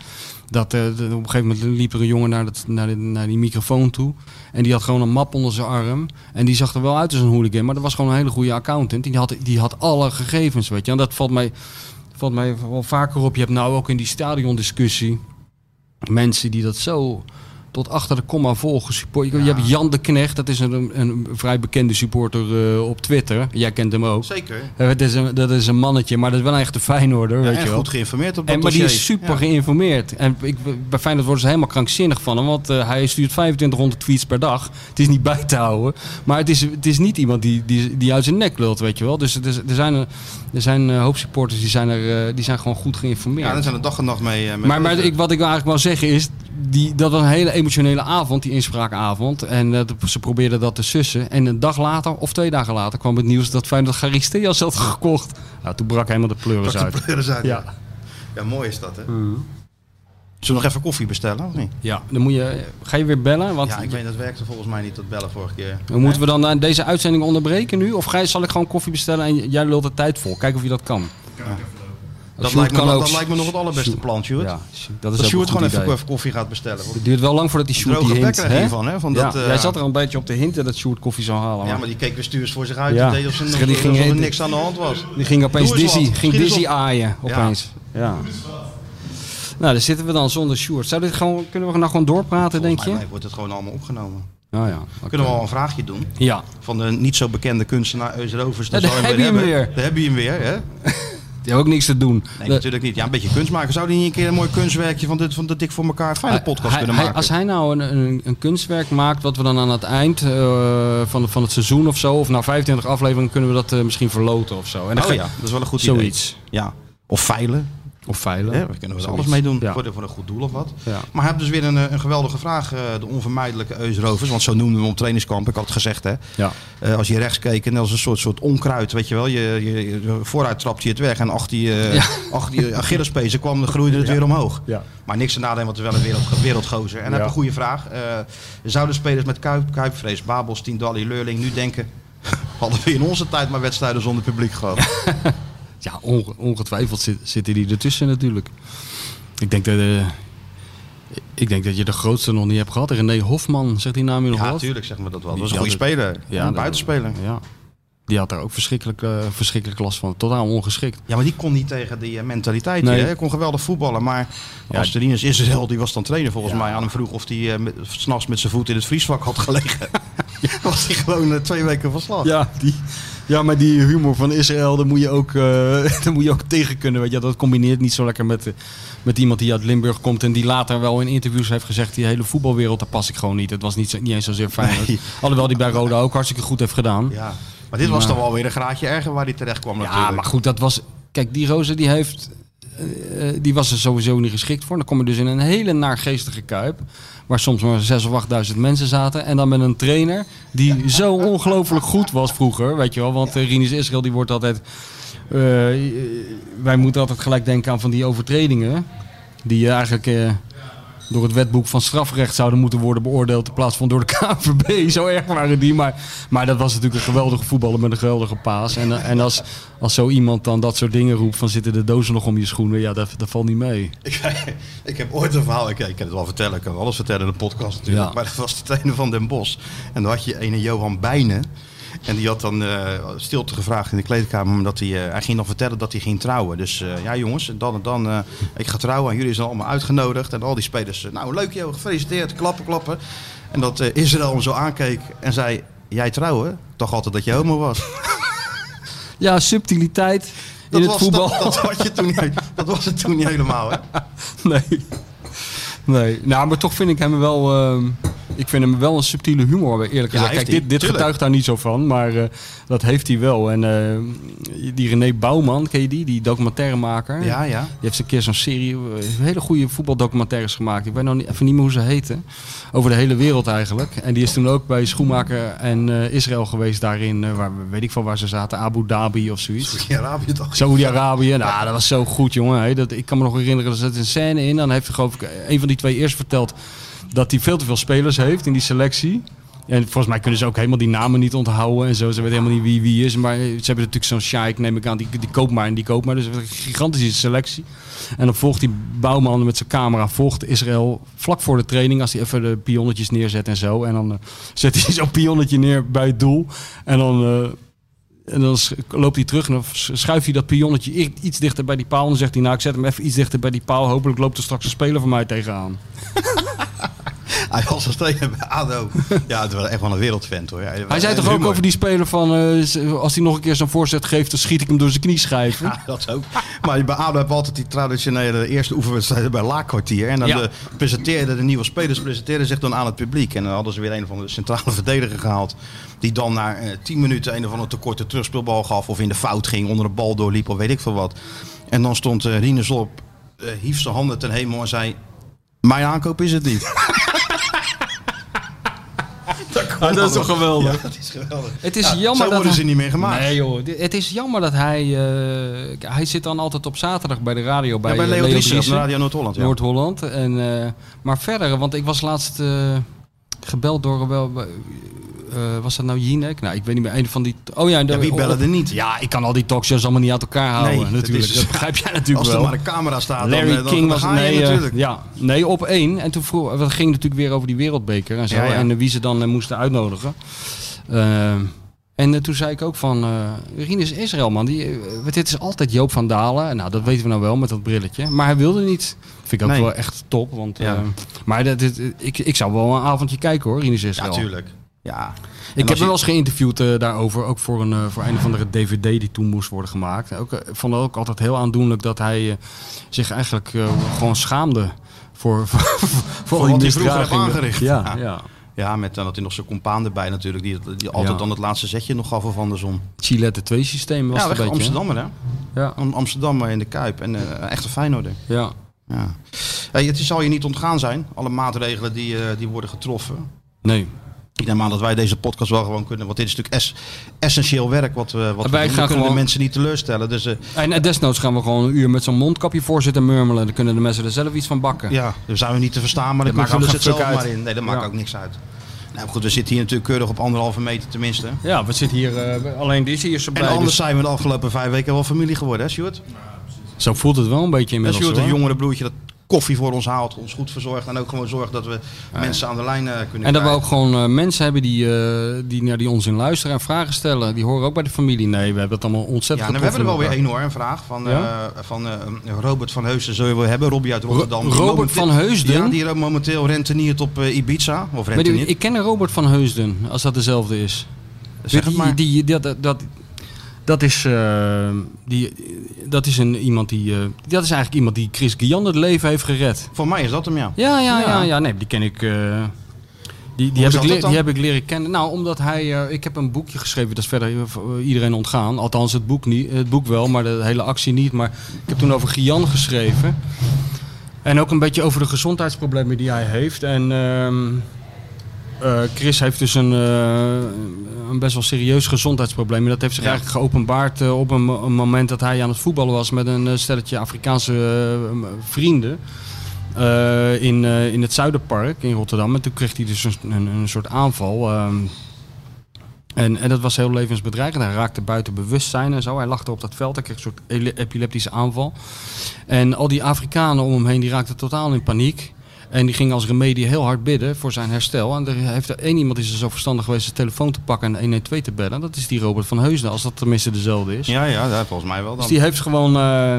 Dat de- op een gegeven moment liep er een jongen naar, dat, naar, de- naar die microfoon toe. En die had gewoon een map onder zijn arm. En die zag er wel uit als een hooligan. Maar dat was gewoon een hele goede accountant. Die had, die had alle gegevens, weet je. En dat valt mij, valt mij wel vaker op. Je hebt nou ook in die stadiondiscussie... mensen die dat zo tot achter de komma vol gesupport. Je, je hebt Jan de Knecht, dat is een, een vrij bekende supporter eh, op Twitter. Jij kent hem ook. Zeker. Eh, dat, is een, dat is een mannetje, maar dat is wel een echte Feyenoorder, Ja, weet en je wel. goed geïnformeerd op dat En, maar die is super Ja. geïnformeerd. En ik, bij Feyenoord worden ze helemaal krankzinnig van hem. Want eh, hij stuurt 2500 tweets per dag. Het is niet bij te houden. Maar het is, het is niet iemand die, die, die uit zijn nek lult, weet je wel. Dus er, er zijn, een- er zijn een hoop supporters die zijn, er, die zijn gewoon goed geïnformeerd. Ja, daar zijn er dag en nacht mee. mee Maar, maar ik, wat ik eigenlijk wil zeggen is, die, dat was een hele emotionele avond, die inspraakavond. En eh, ze probeerden dat te sussen. En een dag later, of twee dagen later, kwam het nieuws dat Feyenoord Charisteas had gekocht. Nou, toen brak helemaal de pleuris de uit. pleuris uit, Ja. Ja, mooi is dat, hè? Zullen we nog even koffie bestellen, of niet? ja, dan moet je, ga je weer bellen? Want Ja, ik weet, dat werkte volgens mij niet, dat bellen vorige keer. Dan Moeten we dan eh, deze uitzending onderbreken nu? Of ga je, zal ik gewoon koffie bestellen en jij lult de tijd vol? Kijk of je dat kan. Dat, lijkt me, dat lijkt me nog het allerbeste plan, Sjoerd. Ja, dat is Dat Sjoerd gewoon even, idee. even koffie gaat bestellen. Het duurt wel lang voordat die Sjoerd die hint. hè? hiervan, hè? Van ja, dat, eh, jij zat er al een beetje op te hinten dat Sjoerd koffie zou halen. Ja, maar die keek weer stuurs voor zich uit Ja. deed of er, Die alsof ging er niks aan de hand was. Die ging opeens dizzy, ging dizzy aaien opeens. Ja. Nou, daar zitten we dan zonder Sjoerd. Zou dit gewoon, kunnen we nou gewoon doorpraten, denk je? mij wordt het gewoon allemaal opgenomen. Nou ja. Kunnen we al een vraagje doen? Ja. Van de niet zo bekende kunstenaar Eus Rovers. Ja, Dan daar heb je hem hebben. weer. Daar heb je hem weer, hè? Die hebben ook niks te doen. Nee, De- natuurlijk niet. Ja, een beetje kunst maken. Zou die niet een keer een mooi kunstwerkje van, dit, van de Dik voor elkaar fijne podcast hij- kunnen hij- maken? als hij nou een, een, een kunstwerk maakt, wat we dan aan het eind eh, van, van het seizoen of zo, of na 25 afleveringen, kunnen we dat eh, misschien verloten of zo. En oh ja, dat is wel een goed Zoiets. idee. Ja. Of veilen. Of veilen. Hè? Daar kunnen we er alles mee doen. Ja. Voor, de- voor een goed doel of wat. Ja. Maar heeft dus weer een, eh, een geweldige vraag. eh, de onvermijdelijke Eus Rovers. Want zo noemden we hem op trainingskamp. Ik had het gezegd, hè. Ja. Eh, als je rechts keek en als een soort, soort onkruid, weet je wel. Je, je, je- vooruit trapte je het weg en achter eh, Ja. achter die Achillespezen kwam, groeide het weer omhoog. Ja. Maar niks te nadenken, want het is wel een wereld, wereldgozer. En Ja. heeft een goede vraag. Zouden spelers met kuip, kuipvrees, Babels, Tiendalli, Leurling nu denken... (laughs) hadden we in onze tijd maar wedstrijden zonder publiek gehad? (laughs) Ja, onge- ongetwijfeld zit, zitten die ertussen natuurlijk. Ik denk dat, eh, ik denk dat je de grootste nog niet hebt gehad. René Hofman, zegt die naam je nog ja, natuurlijk zeggen we dat wel. Dat was een goede speler. Ja, een buitenspeler. Ja. Die had daar ook verschrikkelijk, eh, verschrikkelijk last van. Totaal ongeschikt. Ja, maar die kon niet tegen die eh, mentaliteit. Nee. Hij kon geweldig voetballen. Maar Ja. als de Rinus Israël, die was dan trainer volgens Ja. mij, aan hem vroeg of hij met- 's s'nachts met zijn voet in het vriesvak had gelegen. (laughs) (laughs) was hij gewoon twee weken van slag. Ja, die, ja, maar die humor van Israël, daar moet je ook, eh, (laughs) daar moet je ook tegen kunnen. Weet je. Dat combineert niet zo lekker met, eh, met iemand die uit Limburg komt en die later wel in interviews heeft gezegd: die hele voetbalwereld, daar pas ik gewoon niet. Het was niet, zo- niet eens zozeer fijn. Nee. Alhoewel die bij Roda ook hartstikke goed heeft gedaan. Ja. Maar dit was Maar- toch wel weer een graadje erger waar hij terecht kwam natuurlijk. Ja, maar goed, dat was. Kijk, die Roze die heeft. Eh, eh, die was er sowieso niet geschikt voor. Dan kom je dus in een hele naargeestige kuip. Waar soms maar 6 of 8000 mensen zaten. En dan met een trainer die zo ongelooflijk goed was vroeger. Weet je wel, want uh, Rinus Israël die wordt altijd. eh, wij moeten altijd gelijk denken aan van die overtredingen. Die eh, eigenlijk. eh, door het wetboek van strafrecht zouden moeten worden beoordeeld in plaats van door de (laughs) KNVB. Zo erg waren die. Maar, maar dat was natuurlijk een geweldige voetballer met een geweldige paas. En, eh, en als, als zo iemand dan dat soort dingen roept van zitten de dozen nog om je schoenen. Ja, dat, dat valt niet mee. (laughs) Ik, ik heb ooit een verhaal, ik, ik kan het wel vertellen, ik kan alles vertellen in de podcast natuurlijk. Ja. Maar dat was de trainer van Den Bosch. En dan had je een Johan Bijnen. En die had dan eh, stilte gevraagd in de kleedkamer. Omdat hij, eh, hij ging nog vertellen dat hij ging trouwen. Dus eh, ja jongens, dan en dan. ik ga trouwen en jullie zijn allemaal uitgenodigd. En al die spelers, nou leuk joh, gefeliciteerd, klappen, klappen. En dat Israël hem zo aankeek en zei, jij trouwen? Toch altijd dat je homo was. (laughs) Ja, subtiliteit in Dat, het was, voetbal. dat, dat, had je toen, niet- (laughs) dat was het toen niet helemaal hè. Nee. Nee. Nou, maar toch vind ik hem wel... ehm, ik vind hem wel een subtiele humor, eerlijk Ja, gezegd. heeft Kijk, dit, dit getuigt daar niet zo van, maar eh, dat heeft hij wel. En eh, die René Bouwman, ken je die? Die documentairemaker. Ja, ja. Die heeft een keer zo'n serie, eh, hele goede voetbaldocumentaires gemaakt. Ik weet nog niet, even niet meer hoe ze heten. Over de hele wereld eigenlijk. En die is toen ook bij Schoenmaker en Israël geweest daarin. waar, weet ik van waar ze zaten. Abu Dhabi of zoiets. Saudi-Arabië toch? Saoedi-Arabië. Nou, dat was zo goed, jongen. Dat, ik kan me nog herinneren, er zit een scène in. Dan heeft hij, geloof ik, een van die twee eerst verteld dat hij veel te veel spelers heeft in die selectie. En volgens mij kunnen ze ook helemaal die namen niet onthouden en zo. Ze weten helemaal niet wie wie is. Maar ze hebben natuurlijk zo'n Shaik, neem ik aan, die, die koopt maar en die koopt maar. Dus een gigantische selectie. En dan volgt die bouwman met zijn camera, volgt Israël vlak voor de training. Als hij even de pionnetjes neerzet en zo. En dan eh, zet hij zo'n pionnetje neer bij het doel. En dan... eh, en dan loopt hij terug en dan schuift hij dat pionnetje iets dichter bij die paal. En dan zegt hij, nou ik zet hem even iets dichter bij die paal. Hopelijk loopt er straks een speler van mij tegenaan. (laughs) (laughs) Hij was als trainer bij ADO. Ja, het was echt wel een wereldvent hoor. Hij zei toch ook over die speler van... eh, als hij nog een keer zo'n voorzet geeft, dan schiet ik hem door zijn knieschijven. Ja, dat ook. Maar bij ADO hebben we altijd die traditionele eerste oefenwedstrijden bij Laakkwartier. En dan Ja. de, presenteerden de nieuwe spelers presenteerden zich dan aan het publiek. En dan hadden ze weer een van de centrale verdediger gehaald. Die dan na eh, 10 minuten een of andere tekorte terugspeelbal gaf. Of in de fout ging, onder de bal doorliep of weet ik veel wat. En dan stond eh Rinus op, eh, hief zijn handen ten hemel en zei... Mijn aankoop is het niet. (laughs) Ah, dat is toch geweldig? Ja, dat is geweldig. Het is Ja, jammer zo dat worden hij- ze niet meer gemaakt. Nee joh, het is jammer dat hij... eh, hij zit dan altijd op zaterdag bij de radio bij, Ja, bij eh, Leo Leo Driessen op Driessen. Radio Noord-Holland. Ja. Noord-Holland. En, eh, maar verder, want ik was laatst eh, gebeld door... Wel, eh, was dat nou Jinek? Nou, ik weet niet meer. Een van die... Oh ja, de, Ja, wie bellen er niet? Ja, ik kan al die talkshows allemaal niet uit elkaar houden. Nee, dat natuurlijk. is- dat begrijp jij natuurlijk Als er wel. maar een camera staat, Larry dan, eh, dan, King dan was ga je nee, eh, natuurlijk. ja, nee, op één. En toen vroeg, dat ging natuurlijk weer over die wereldbeker en zo. Ja, ja. En wie ze dan moesten uitnodigen. En toen zei ik ook van, eh Rinus Israël man, die, dit is altijd Joop van Dalen. Nou, dat weten we nou wel met dat brilletje. Maar hij wilde niet. Vind ik ook Nee. wel echt top. Want, Ja. maar dat, dit- ik, ik zou wel een avondje kijken hoor, Rinus Ja, Israël. tuurlijk. Ja. Ik heb je- wel eens geïnterviewd eh, daarover, ook voor een, eh, voor een of andere DVD die toen moest worden gemaakt. Ook, eh, ik vond het ook altijd heel aandoenlijk dat hij eh, zich eigenlijk eh, gewoon schaamde voor, (laughs) voor, voor, al die misdragingen. aangericht. Ja, Ja. ja. Ja, met dan dat hij nog zijn compaan erbij natuurlijk. Die, die altijd Ja. dan het laatste zetje nog gaf of andersom. Chilette 2 systeem was ja, het een beetje. Amsterdammer hè. Ja, Am- Amsterdammer in de Kuip. En eh echt een Feyenoorder. ja. Ja. Hey, het zal je niet ontgaan zijn. Alle maatregelen die, eh, die worden getroffen. Nee. Ik neem aan dat wij deze podcast wel gewoon kunnen. Want dit is natuurlijk es- essentieel werk wat we, wat we kunnen gewoon- de mensen niet teleurstellen. Dus eh, En eh, desnoods gaan we gewoon een uur met zo'n mondkapje voor zitten murmelen. Dan kunnen de mensen er zelf iets van bakken. ja, dan zijn we niet te verstaan. Maar dan maakt ook ze het zelf fuck maar uit. in. Nee, dat maakt Ja. ook niks uit. Nou goed, we zitten hier natuurlijk keurig op anderhalve meter tenminste. Ja, we zitten hier, eh, alleen die is hier zo En bij. anders dus- zijn we de afgelopen vijf weken wel familie geworden, hè Sjoerd? Zo voelt het wel een beetje En inmiddels. Sjoerd, een jongere broertje dat koffie voor ons haalt, ons goed verzorgt. En ook gewoon zorgt dat we mensen aan de lijn eh, kunnen En dat we krijgen. ook gewoon eh, mensen hebben die, eh, die naar die ons in luisteren en vragen stellen. Die horen ook bij de familie. Nee, we hebben het allemaal Ja, ontzettend nou, we hebben er wel weer één hoor, een vraag van, Ja? van Robert van Heusden. Zul je wel hebben, Robbie uit Rotterdam. Die Robert momenteel- van Heusden? Ja, die momenteel renteniert op Ibiza. Of Maar die- renteniert. ik ken Robert van Heusden, als dat dezelfde is. Zeg het die, maar. Die, dat, dat, dat, is, eh, die, dat is een, iemand die. eh, dat is eigenlijk iemand die Chris Guillan het leven heeft gered. Voor mij is dat hem, ja. Ja, ja, ja, Ja. ja. Nee, die ken ik. eh, die, die, heb ik die heb ik leren kennen. Nou, omdat hij. ik heb een boekje geschreven, dat is verder iedereen ontgaan. Althans, het boek, niet, het boek wel, maar de hele actie niet. Maar ik heb toen over Gian geschreven. En ook een beetje over de gezondheidsproblemen die hij heeft. En eh, Chris heeft dus een, eh, een best wel serieus gezondheidsprobleem. En dat heeft zich Ja. eigenlijk geopenbaard eh, op een, mo- een moment dat hij aan het voetballen was met een stelletje Afrikaanse vrienden. in, in het Zuiderpark in Rotterdam. En toen kreeg hij dus een, een, soort aanval. ehm, en, en dat was heel levensbedreigend. Hij raakte buiten bewustzijn en zo. Hij lag er op dat veld. Hij kreeg een soort epileptische aanval. En al die Afrikanen om hem heen die raakten totaal in paniek. En die gingen als remedie heel hard bidden voor zijn herstel. En er heeft er één iemand is er zo verstandig geweest zijn telefoon te pakken en 112 te bellen. Dat is die Robert van Heusden, als dat tenminste dezelfde is. Ja, ja, ja, volgens mij wel dan. Dus die heeft gewoon, eh,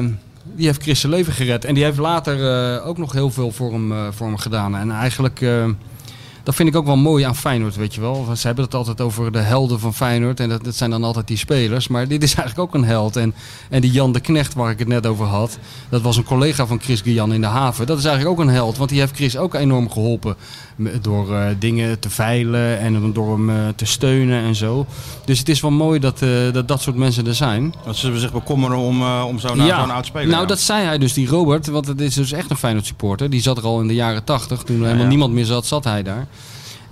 die heeft Chris zijn leven gered. En die heeft later eh, ook nog heel veel voor hem, eh, voor hem gedaan. En eigenlijk, dat vind ik ook wel mooi aan Feyenoord, weet je wel. Ze hebben het altijd over de helden van Feyenoord. En dat, dat zijn dan altijd die spelers. Maar dit is (laughs) eigenlijk ook een held. En, en die Jan de Knecht, waar ik het net over had. Dat was een collega van Chris Guillan in de haven. Dat is eigenlijk ook een held. Want die heeft Chris ook enorm geholpen. Door eh, dingen te veilen en door hem eh, te steunen en zo. Dus het is wel mooi dat, eh, dat dat soort mensen er zijn. Dat ze zich bekommeren om, om zo'n zo'n oud speler. Nou, ja. dat zei hij dus, die Robert. Want het is dus echt een Feyenoord supporter. Die zat er al in de jaren tachtig. Toen er helemaal ja. niemand meer zat, zat hij daar.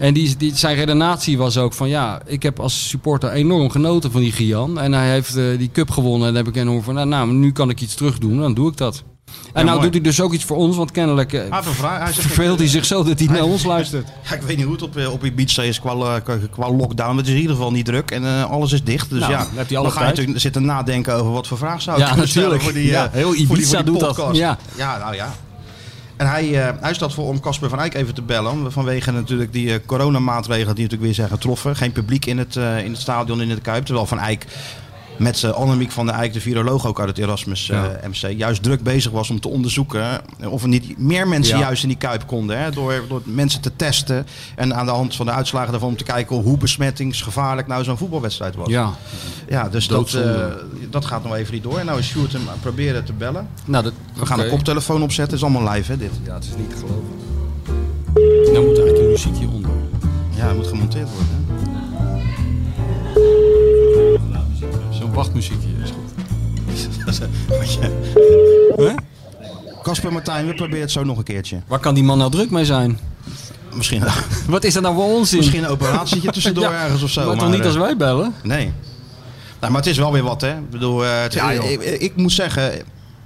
En die, die, zijn redenatie was ook van... Ja, ik heb als supporter enorm genoten van die Gian. En hij heeft eh, die cup gewonnen. En dan heb ik enorm van... Nou, nou, nu kan ik iets terug doen. Dan doe ik dat. En nou mooi. doet hij dus ook iets voor ons. Want kennelijk eh, Hij vraag. Verveelt hij zich zo dat hij naar ons luistert. (laughs) Ja, ik weet niet hoe het op, eh, op Ibiza is qua, qua, lockdown. Het is in ieder geval niet druk en alles is dicht. Dus Nou, ja, dan heeft hij alle dan ga je natuurlijk zitten nadenken over wat voor vraag zou ik Ja, kunnen stellen natuurlijk. voor die, Ja, heel voor die- voor Ibiza die doet dat. podcast. Ja. ja, nou ja. En hij, eh, hij staat voor om Casper van Eyck even te bellen. Vanwege natuurlijk die eh, coronamaatregelen die natuurlijk weer zijn getroffen. Geen publiek in het, eh, in het stadion, in het Kuip. Terwijl Van Eyck met uh, Annemiek van der Eyck, de viroloog ook uit het Erasmus uh, Ja. MC, juist druk bezig was om te onderzoeken eh, of er niet meer mensen Ja. juist in die kuip konden. Hè, door, door mensen te testen en aan de hand van de uitslagen daarvan om te kijken hoe besmettingsgevaarlijk nou zo'n voetbalwedstrijd was. Ja, Ja, dus dat, Doodzonde. eh, dat gaat nog even niet door. En nou is Sjoerd hem het proberen te bellen. nou, dat, We gaan een koptelefoon opzetten, is allemaal live hè dit. Ja, het is niet te geloven. Nou moet eigenlijk een muziekje onder. Ja, het moet gemonteerd worden. Hè? Zo'n wachtmuziekje is goed. (laughs) Wat je- Hè? Casper Martijn, we proberen het zo nog een keertje. Waar kan die man nou druk mee zijn? Misschien, (laughs) Wat is dat nou voor onzin? misschien een operatietje (laughs) tussendoor Ja, ergens of zo. maar, toch niet eh, als wij bellen? Nee. Nou, maar het is wel weer wat, hè? Ik bedoel, eh, Ja, ik, ik moet zeggen,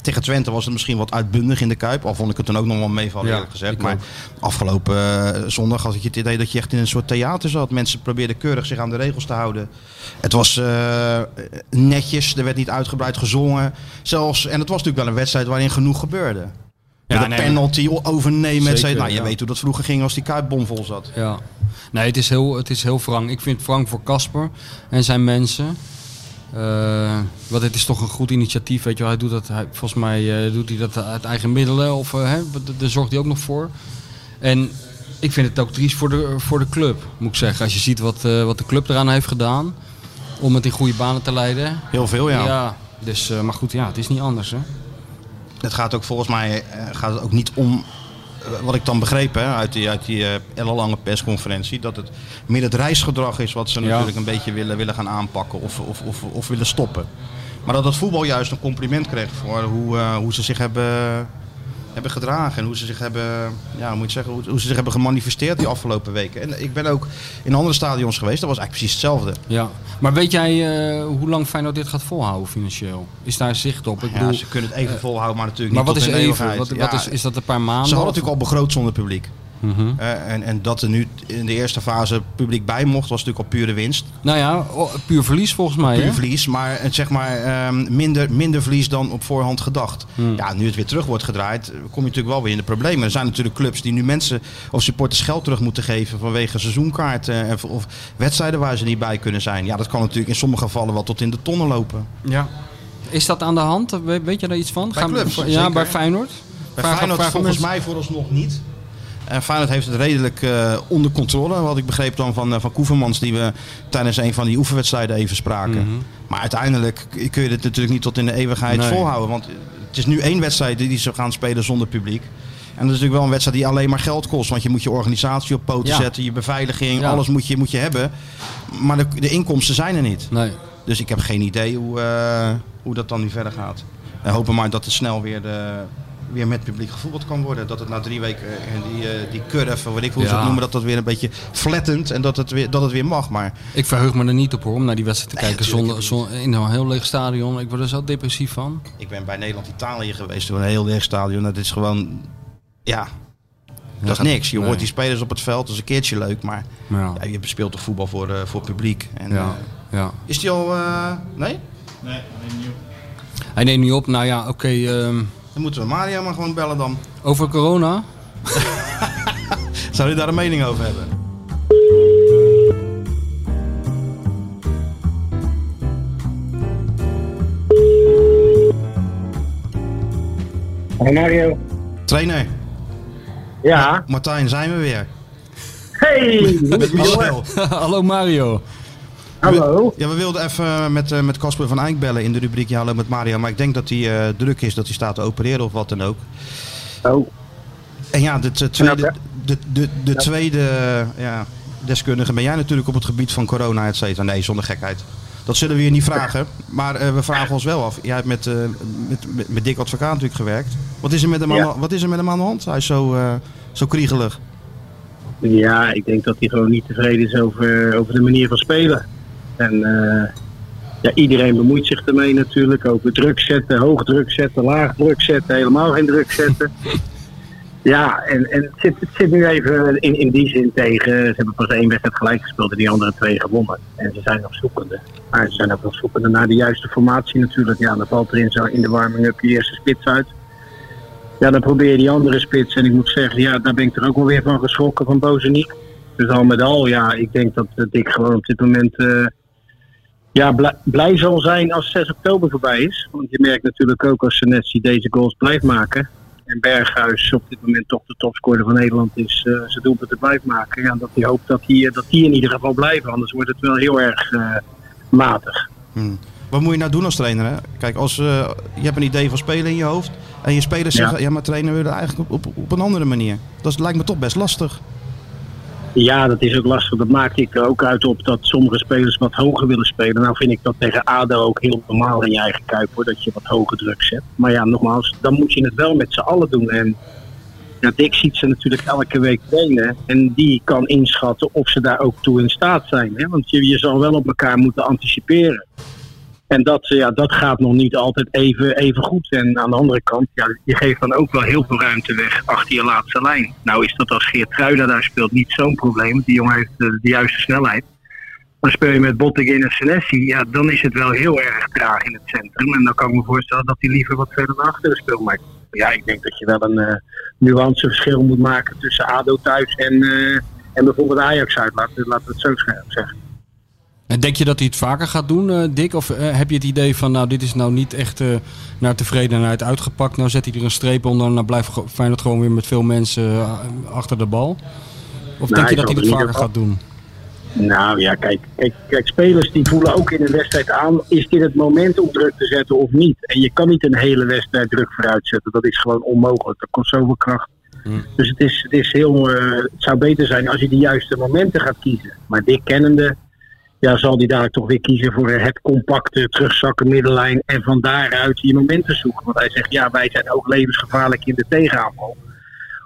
tegen Twente was het misschien wat uitbundig in de Kuip. Al vond ik het dan ook nog wel meevallen, Ja, eerlijk gezegd. Maar ook. afgelopen eh, zondag had ik het idee dat je echt in een soort theater zat. Mensen probeerden keurig zich aan de regels te houden. Het was eh, netjes, er werd niet uitgebreid gezongen. Zelfs, en het was natuurlijk wel een wedstrijd waarin genoeg gebeurde. Ja, nee, penalty, overnemen, Zeker, cetera. Nou, je ja. weet hoe dat vroeger ging als die Kuip bomvol zat. Ja. Nee, het is heel, het is heel wrang. Ik vind wrang voor Casper en zijn mensen. Eh, want het is toch een goed initiatief, weet je wel. Hij doet dat, hij, volgens mij eh, doet hij dat uit eigen middelen. Of eh, hè, daar zorgt hij ook nog voor. En ik vind het ook triest voor de, voor de club, moet ik zeggen. Als je ziet wat, wat de club eraan heeft gedaan. Om het in goede banen te leiden. Heel veel, ja. dus, eh, maar goed, ja, het is niet anders, hè. Het gaat ook volgens mij gaat het ook niet om, wat ik dan begreep hè, uit die, uit die eh, ellenlange persconferentie, dat het meer het reisgedrag is wat ze Ja. natuurlijk een beetje willen, willen gaan aanpakken of, of, of, of willen stoppen. Maar dat het voetbal juist een compliment kreeg voor hoe, eh, hoe ze zich hebben, hebben gedragen en hoe ze zich hebben, ja, moet je zeggen, hoe, ze zich hebben gemanifesteerd die afgelopen weken. En ik ben ook in andere stadions geweest, dat was eigenlijk precies hetzelfde. Ja. Maar weet jij eh, hoe lang Feyenoord dit gaat volhouden financieel? Is daar zicht op? Ik Ja, bedoel, ze kunnen het even volhouden, maar natuurlijk maar niet wat is tot even? Wat, wat Ja, is, is dat een paar maanden? Ze hadden of- natuurlijk al begroot zonder publiek. Mhm. Eh, en, en dat er nu in de eerste fase publiek bij mocht, was natuurlijk al pure winst. Nou ja, puur verlies volgens mij. Puur hè? verlies, maar het zeg maar ehm, minder, minder verlies dan op voorhand gedacht. Hmm. Ja, nu het weer terug wordt gedraaid, eh, kom je natuurlijk wel weer in de problemen. Er zijn natuurlijk clubs die nu mensen of supporters geld terug moeten geven vanwege seizoenkaarten of, of wedstrijden waar ze niet bij kunnen zijn. Ja, dat kan natuurlijk in sommige gevallen wel tot in de tonnen lopen. Ja. Is dat aan de hand? We- Weet je daar iets van? Bij Gaan- clubs, Ja, zeker. bij Feyenoord? Bij Feyenoord volgens mij vooralsnog niet. En Feyenoord heeft het redelijk eh, onder controle. Wat ik begreep dan van, eh, van Koevermans, die we tijdens een van die oefenwedstrijden even spraken. Mhm. Maar uiteindelijk kun je dit natuurlijk niet tot in de eeuwigheid Nee. volhouden. Want het is nu één wedstrijd die ze gaan spelen zonder publiek. En dat is natuurlijk wel een wedstrijd die alleen maar geld kost. Want je moet je organisatie op poten Ja. zetten, je beveiliging, Ja. alles moet je, moet je hebben. Maar de, de inkomsten zijn er niet. Nee. Dus ik heb geen idee hoe, eh, hoe dat dan nu verder gaat. We hopen maar dat het snel weer, de, weer met publiek gevoetbald kan worden. Dat het na drie weken eh, die, eh, die curve, wat ik hoe ze het noemen, dat dat weer een beetje flattent en dat het weer, dat het weer mag. Maar Ik verheug me er niet op hoor, om naar die wedstrijd te Nee, kijken zonder, zonder, in een heel leeg stadion. Ik word er zo depressief van. ik ben bij Nederland-Italië geweest door een heel leeg stadion. Dat is gewoon, ja, dat is niks. Je nee. hoort die spelers op het veld, dat is een keertje leuk. Maar Ja. ja, je speelt toch voetbal voor, eh, voor publiek. En, Ja. eh, ja. is die al, eh, nee? Hij neemt niet op. Nou ja, oké. ehm, Dan moeten we Mario maar gewoon bellen dan. over corona. Zou je daar een mening over hebben? Hey Mario. Trainer, Ja. Martijn, zijn we weer. Hey! Met Michel. Hallo (laughs) Mario. Hallo. Ja, we wilden even met eh, met Casper van Eyck bellen in de rubriek Ja, Hallo met Mario. Maar ik denk dat hij eh, druk is, dat hij staat te opereren of wat dan ook. Oh. En ja, de, de tweede, de, de, de tweede ja, deskundige ben jij natuurlijk op het gebied van corona, et cetera. Nee, zonder gekheid. Dat zullen we je niet vragen. Maar eh, we vragen ons wel af. Jij hebt met, eh, met, met, met Dick Advocaat natuurlijk gewerkt. Wat is er met hem, aan, Ja. de- wat is er met hem aan de hand? Hij is zo, zo kriegelig. Ja, ik denk dat hij gewoon niet tevreden is over, over de manier van spelen. En eh, ja, iedereen bemoeit zich ermee natuurlijk. Over druk zetten, hoog druk zetten, laag druk zetten, helemaal geen druk zetten. (laughs) Ja, en, en het, zit, het zit nu even in, in die zin tegen. Ze hebben pas één wedstrijd gelijk gespeeld en die andere twee gewonnen. En ze zijn nog zoekende. Maar ze zijn ook nog zoekende naar de juiste formatie natuurlijk. Ja, dan valt er in, zo in de warming-up je eerste spits uit. Ja, dan probeer je die andere spits. En ik moet zeggen, ja, daar ben ik er ook wel weer van geschrokken van Bozeniek. Dus al met al, ja, ik denk dat, dat ik gewoon op dit moment eh, ja, blij, blij zal zijn als 6 oktober voorbij is. Want je merkt natuurlijk ook als Senesi deze goals blijft maken. En Berghuis op dit moment toch de topscorer van Nederland is. eh zijn doelpunten blijft maken. Ja, dat hij hoopt dat die, dat die in ieder geval blijven. Anders wordt het wel heel erg eh, matig. Hmm. Wat moet je nou doen als trainer? Hè? Kijk, als, eh, je hebt een idee van spelen in je hoofd. En je spelers Ja. zeggen, ja maar trainer we willen eigenlijk op, op, op een andere manier. Dat lijkt me toch best lastig. Ja, dat is ook lastig. Dat maak ik er ook uit op dat sommige spelers wat hoger willen spelen. Nou vind ik dat tegen ADO ook heel normaal in je eigen kuip hoor, dat je wat hoger druk zet. Maar ja, nogmaals, dan moet je het wel met z'n allen doen. En ja, Dick ziet ze natuurlijk elke week trainen. En die kan inschatten of ze daar ook toe in staat zijn. Hè? Want je, je zal wel op elkaar moeten anticiperen. En dat, ja, dat gaat nog niet altijd even, even goed. En aan de andere kant, ja, je geeft dan ook wel heel veel ruimte weg achter je laatste lijn. Nou is dat als Geert Truida daar speelt niet zo'n probleem. Die jongen heeft de, de juiste snelheid. Maar speel je met Bottegin en Senesi, ja, dan is het wel heel erg traag in het centrum. En dan kan ik me voorstellen dat hij liever wat verder naar achteren speelt. Maar ja, ik denk dat je wel een eh, nuanceverschil moet maken tussen ADO thuis en, eh, en bijvoorbeeld Ajax uit. Laten, laten we het zo zeggen. En denk je dat hij het vaker gaat doen, eh, Dick? Of eh, heb je het idee van, nou, dit is nou niet echt eh, naar tevredenheid uitgepakt. Nou zet hij er een streep onder en dan blijft Feyenoord gewoon weer met veel mensen achter de bal? Of denk je hij dat hij het vaker gaat doen? Nou ja, kijk, kijk, kijk, spelers die voelen ook in een wedstrijd aan, is dit het moment om druk te zetten of niet? En je kan niet een hele wedstrijd druk vooruit zetten, dat is gewoon onmogelijk. Dat kost zoveel kracht. Hmm. Dus het, is, het, is heel, het zou beter zijn als je de juiste momenten gaat kiezen. Maar dit kennende, ja, zal die dadelijk toch weer kiezen voor het compacte terugzakken middenlijn en van daaruit je momenten zoeken. Want hij zegt, ja, wij zijn ook levensgevaarlijk in de tegenaanval.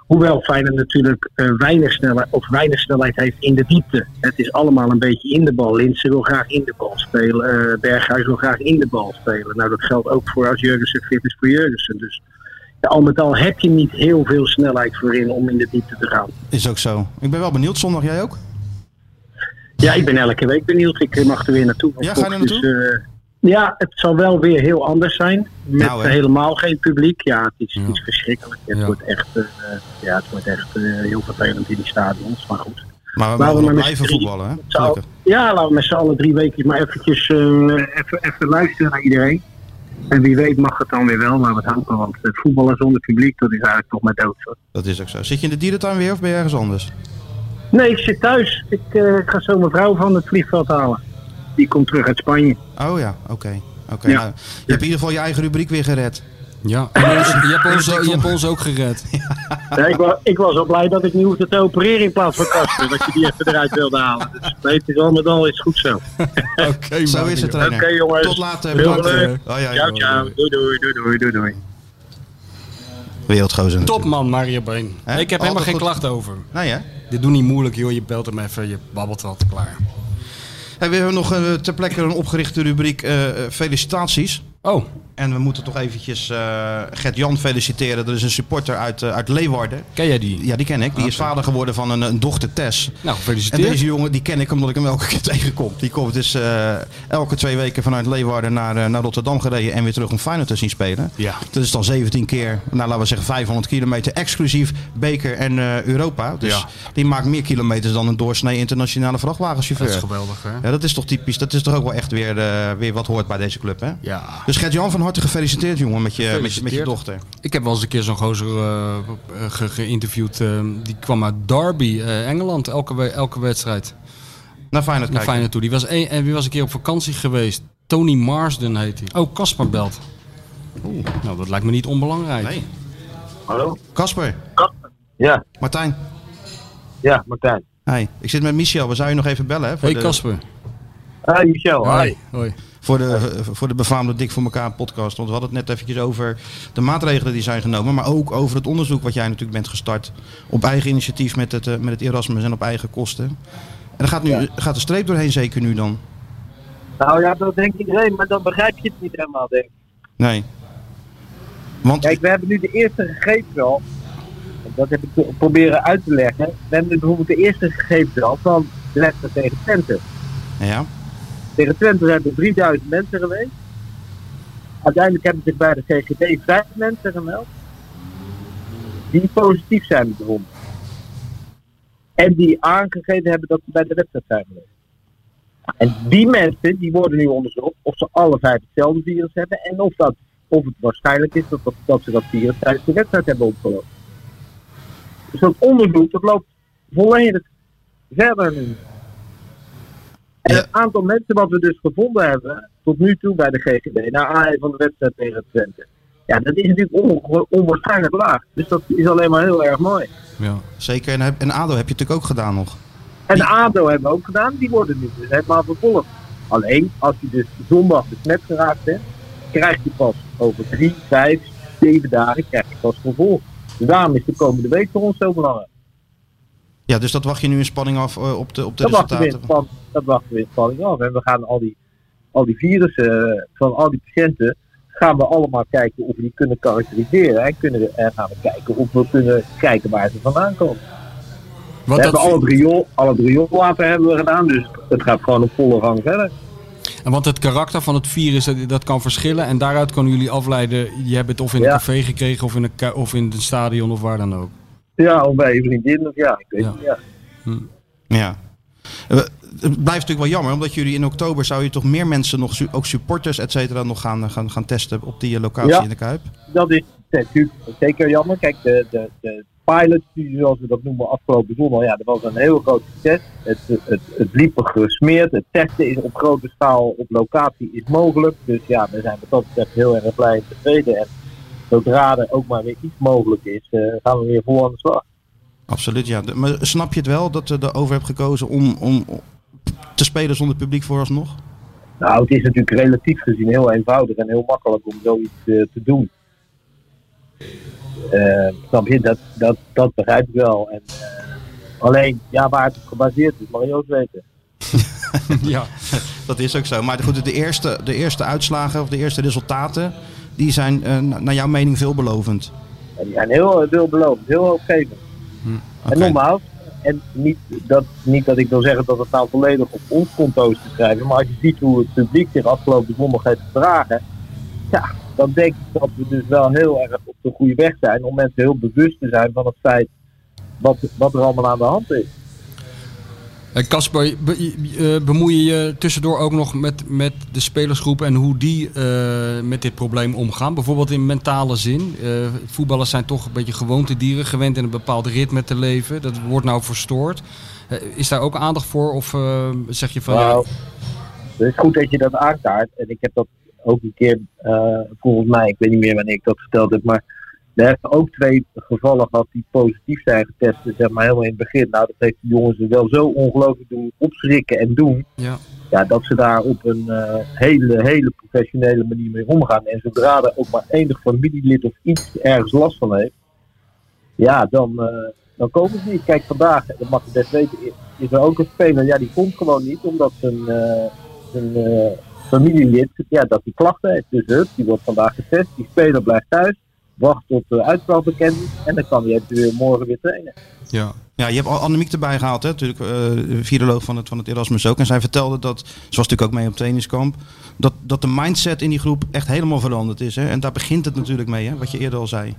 Hoewel Feyenoord natuurlijk eh, weinig, snelheid, of weinig snelheid heeft in de diepte. Het is allemaal een beetje in de bal. Linsen wil graag in de bal spelen. eh, Berghuis wil graag in de bal spelen. Nou, dat geldt ook voor als Jurgensen fit is voor Jurgensen. Dus ja, al met al heb je niet heel veel snelheid voorin om in de diepte te gaan. Is ook zo. Ik ben wel benieuwd. Zondag jij ook? Ja, ik ben elke week benieuwd. Ik mag er weer naartoe. Ja, ga je naartoe? Dus, eh, ja, het zal wel weer heel anders zijn. Met Nou, helemaal geen publiek. Ja, het is, Ja. is verschrikkelijk. Het Ja. wordt echt, eh, ja, het wordt echt eh, heel vervelend in die stadions. Maar goed. Maar we Laten blijven voetballen, hè? Ja, laten we met z'n allen drie weken maar eventjes even, even luisteren naar iedereen. En wie weet mag het dan weer wel, maar het hopen. Want het voetballen zonder publiek, dat is eigenlijk toch maar dood. Dat is ook zo. Zit je in de dierentuin weer of ben je ergens anders? Nee, ik zit thuis. Ik eh, ga zo mijn vrouw van het vliegveld halen. Die komt terug uit Spanje. Oh ja, oké. Oké. Ja. nou, je hebt in ieder geval je eigen rubriek weer gered. Ja, (laughs) je, hebt ons, je hebt ons ook gered. Ja, ik, was, ik was al blij dat ik niet hoefde te opereren in plaats van Kasper. dat je die even eruit wilde halen. Dus nee, het is al met al is goed zo. (laughs) Oké, Zo is het, trainer. Oké, jongens. Tot later. Heel Bedankt. leuk. Oh, ja, Ciao, ciao. Doei, doei, doei, doei, doei, doei. Wereldgozer Top natuurlijk. man, Mario Been. Ik heb helemaal geen goed. klacht over. Nee hè? Dit doe niet moeilijk joh, je belt hem even, je babbelt wat, klaar. Hey, we hebben nog eh, ter plekke een opgerichte rubriek eh, eh, felicitaties. Oh, En we moeten toch eventjes eh Gert-Jan feliciteren. Dat is een supporter uit, eh, uit Leeuwarden. ken jij die? Ja, die ken ik. Die is vader geworden van een, een dochter Tess. Nou, En gefeliciteerd. deze jongen, die ken ik omdat ik hem elke (laughs) keer tegenkom. Die komt dus eh, elke twee weken vanuit Leeuwarden naar, naar Rotterdam gereden en weer terug om Feyenoord te zien spelen. Ja. Dat is dan 17 keer, nou laten we zeggen 500 kilometer, exclusief beker en Europa. Dus Ja. die maakt meer kilometers dan een doorsnee internationale vrachtwagenchauffeur. Dat is geweldig hè? Ja, dat is toch typisch. Dat is toch ook wel echt weer, weer wat hoort bij deze club, hè? Ja. Dus Gert-Jan, van harte gefeliciteerd, jongen, met je, met je, met je dochter. Ik heb wel eens een keer zo'n gozer ge- geïnterviewd. eh, die kwam uit Derby, eh, Engeland, elke, we- elke wedstrijd. Naar Feyenoord Naar. Feyenoord toe. Die was, een, en die was een keer op vakantie geweest. Tony Marsden heet hij. Oh, Casper belt. Oeh, nou, dat lijkt me niet onbelangrijk. Nee. Hallo? Kasper, Ja, Martijn. ja, Martijn. Hey, ik zit met Michel. We zouden je nog even bellen, hè? Voor Hey de, Casper. Hi Michel, hi. Hoi. Voor de, voor de befaamde Dik voor elkaar podcast. Want we hadden het net eventjes over de maatregelen die zijn genomen. Maar ook over het onderzoek wat jij natuurlijk bent gestart. Op eigen initiatief met het, eh, met het Erasmus en op eigen kosten. En er gaat, nu, gaat de streep doorheen zeker nu dan? Nou ja, dat denkt iedereen, maar dan begrijp je het niet helemaal, denk ik. Nee. Want, Kijk, we hebben nu de eerste gegevens al. Dat heb ik pro- proberen uit te leggen. We hebben nu bijvoorbeeld de eerste gegevens al van wedstrijd tegen Twente. ja, Tegen Twente zijn er 3000 mensen geweest. Uiteindelijk hebben zich bij de GGD vijf mensen gemeld. Die positief zijn bevonden. En die aangegeven hebben dat ze bij de wedstrijd zijn geweest. En die mensen die worden nu onderzocht of ze alle vijf hetzelfde virus hebben en of, dat, of het waarschijnlijk is dat, dat, ze dat virus tijdens de wedstrijd hebben opgelopen. Dus dat onderzoek dat loopt volledig verder nu. En Ja. het aantal mensen wat we dus gevonden hebben tot nu toe bij de GGD, naar aanleiding van de wedstrijd tegen Twente. Ja, dat is natuurlijk on- onwaarschijnlijk laag. Dus dat is alleen maar heel erg mooi. Ja. Zeker. En, en ADO heb je natuurlijk ook gedaan nog. En ADO hebben we ook gedaan, die worden nu dus helemaal vervolgd. Alleen, als je dus zondag besmet geraakt bent, krijg je pas over drie, vijf, zeven dagen krijg je pas vervolg. Dus daarom is de komende week voor ons zo belangrijk. Ja, dus dat wacht je nu in spanning af eh, op de, op de Dat wachten, we in resultaten. span, dat wachten we in spanning af. En we gaan al die, al die virussen eh, van al die patiënten, gaan we allemaal kijken of we die kunnen karakteriseren. En, kunnen we, en gaan we kijken of we kunnen kijken waar ze vandaan komen. We hebben dat, al het riool, al het rioolwater hebben we gedaan, dus het gaat gewoon op volle gang verder. en want het karakter van het virus dat, dat kan verschillen. En daaruit kunnen jullie afleiden. Je hebt het of in een Ja. café gekregen of in een, of in een stadion of waar dan ook. Ja, of bij je vriendin, of ja, ik weet Ja. niet. Ja. Ja. Eh, Het blijft natuurlijk wel jammer, omdat jullie in oktober zou je toch meer mensen, nog, ook supporters, et cetera, nog gaan, gaan, gaan testen op die eh, locatie Ja. in de Kuip. Dat is natuurlijk zeker jammer. Kijk, de, de, de pilotstudie, zoals we dat noemen, afgelopen zondag, ja, dat was een heel groot succes. Het, het, het liep gesmeerd. Het testen is op grote schaal op locatie is mogelijk. Dus ja, we zijn wat dat betreft heel erg blij en tevreden. En zodra er ook maar weer iets mogelijk is, eh, gaan we weer vol aan de slag. Absoluut, ja. De- maar snap je het wel dat de over hebt gekozen om, om te spelen zonder publiek vooralsnog? Nou, het is natuurlijk relatief gezien heel eenvoudig en heel makkelijk om zoiets eh, te doen. Eh, snap je, dat, dat, dat begrijp ik wel. En, alleen, ja, waar het op gebaseerd is, mag je ook weten. (laughs) ja. Dat is ook zo. Maar goed, de eerste, de eerste uitslagen of de eerste resultaten, die zijn eh, na- naar jouw mening veelbelovend. En die zijn heel eh, veelbelovend, heel hoopgevend. Oké. En nogmaals, en niet dat, niet dat ik wil zeggen dat het nou volledig op ons konto is te schrijven, maar als je ziet hoe het publiek zich afgelopen zondag heeft gedragen, ja, dan denk ik dat we dus wel heel erg op de goede weg zijn om mensen heel bewust te zijn van het feit wat, wat er allemaal aan de hand is. Eh, Casper, be- eh, bemoei je je tussendoor ook nog met, met de spelersgroep en hoe die eh, met dit probleem omgaan? Bijvoorbeeld in mentale zin. Voetballers zijn toch een beetje gewoontedieren, gewend in een bepaald ritme te leven. Dat wordt nou verstoord. Is daar ook aandacht voor? Of zeg je van Nou, het is goed dat je dat aankaart. En ik heb dat ook een keer, volgens mij, ik weet niet meer wanneer ik dat verteld heb, maar we hebben ook twee gevallen gehad die positief zijn getest, zeg maar helemaal in het begin. Nou, dat heeft de jongens er wel zo ongelooflijk doen opschrikken en doen, ja. ja, dat ze daar op een eh, hele, hele professionele manier mee omgaan. En zodra er ook maar enig familielid of iets ergens last van heeft, ja, dan, eh, dan komen ze niet. Kijk, vandaag, dat mag je best weten, is- er ook een speler, ja, die komt gewoon niet, omdat zijn, eh, zijn familielid, ja, dat die klachten heeft. Dus hup, die wordt vandaag getest, die speler blijft thuis, wacht tot de uitslag bekend is en dan kan hij eventueel morgen weer trainen. ja. Ja, je hebt al Annemiek erbij gehaald, hè? natuurlijk, eh viroloog van het, van het Erasmus ook. En zij vertelde dat, ze was natuurlijk ook mee op trainingskamp, dat, dat de mindset in die groep echt helemaal veranderd is. Hè? En daar begint het natuurlijk mee, hè? wat je eerder al zei.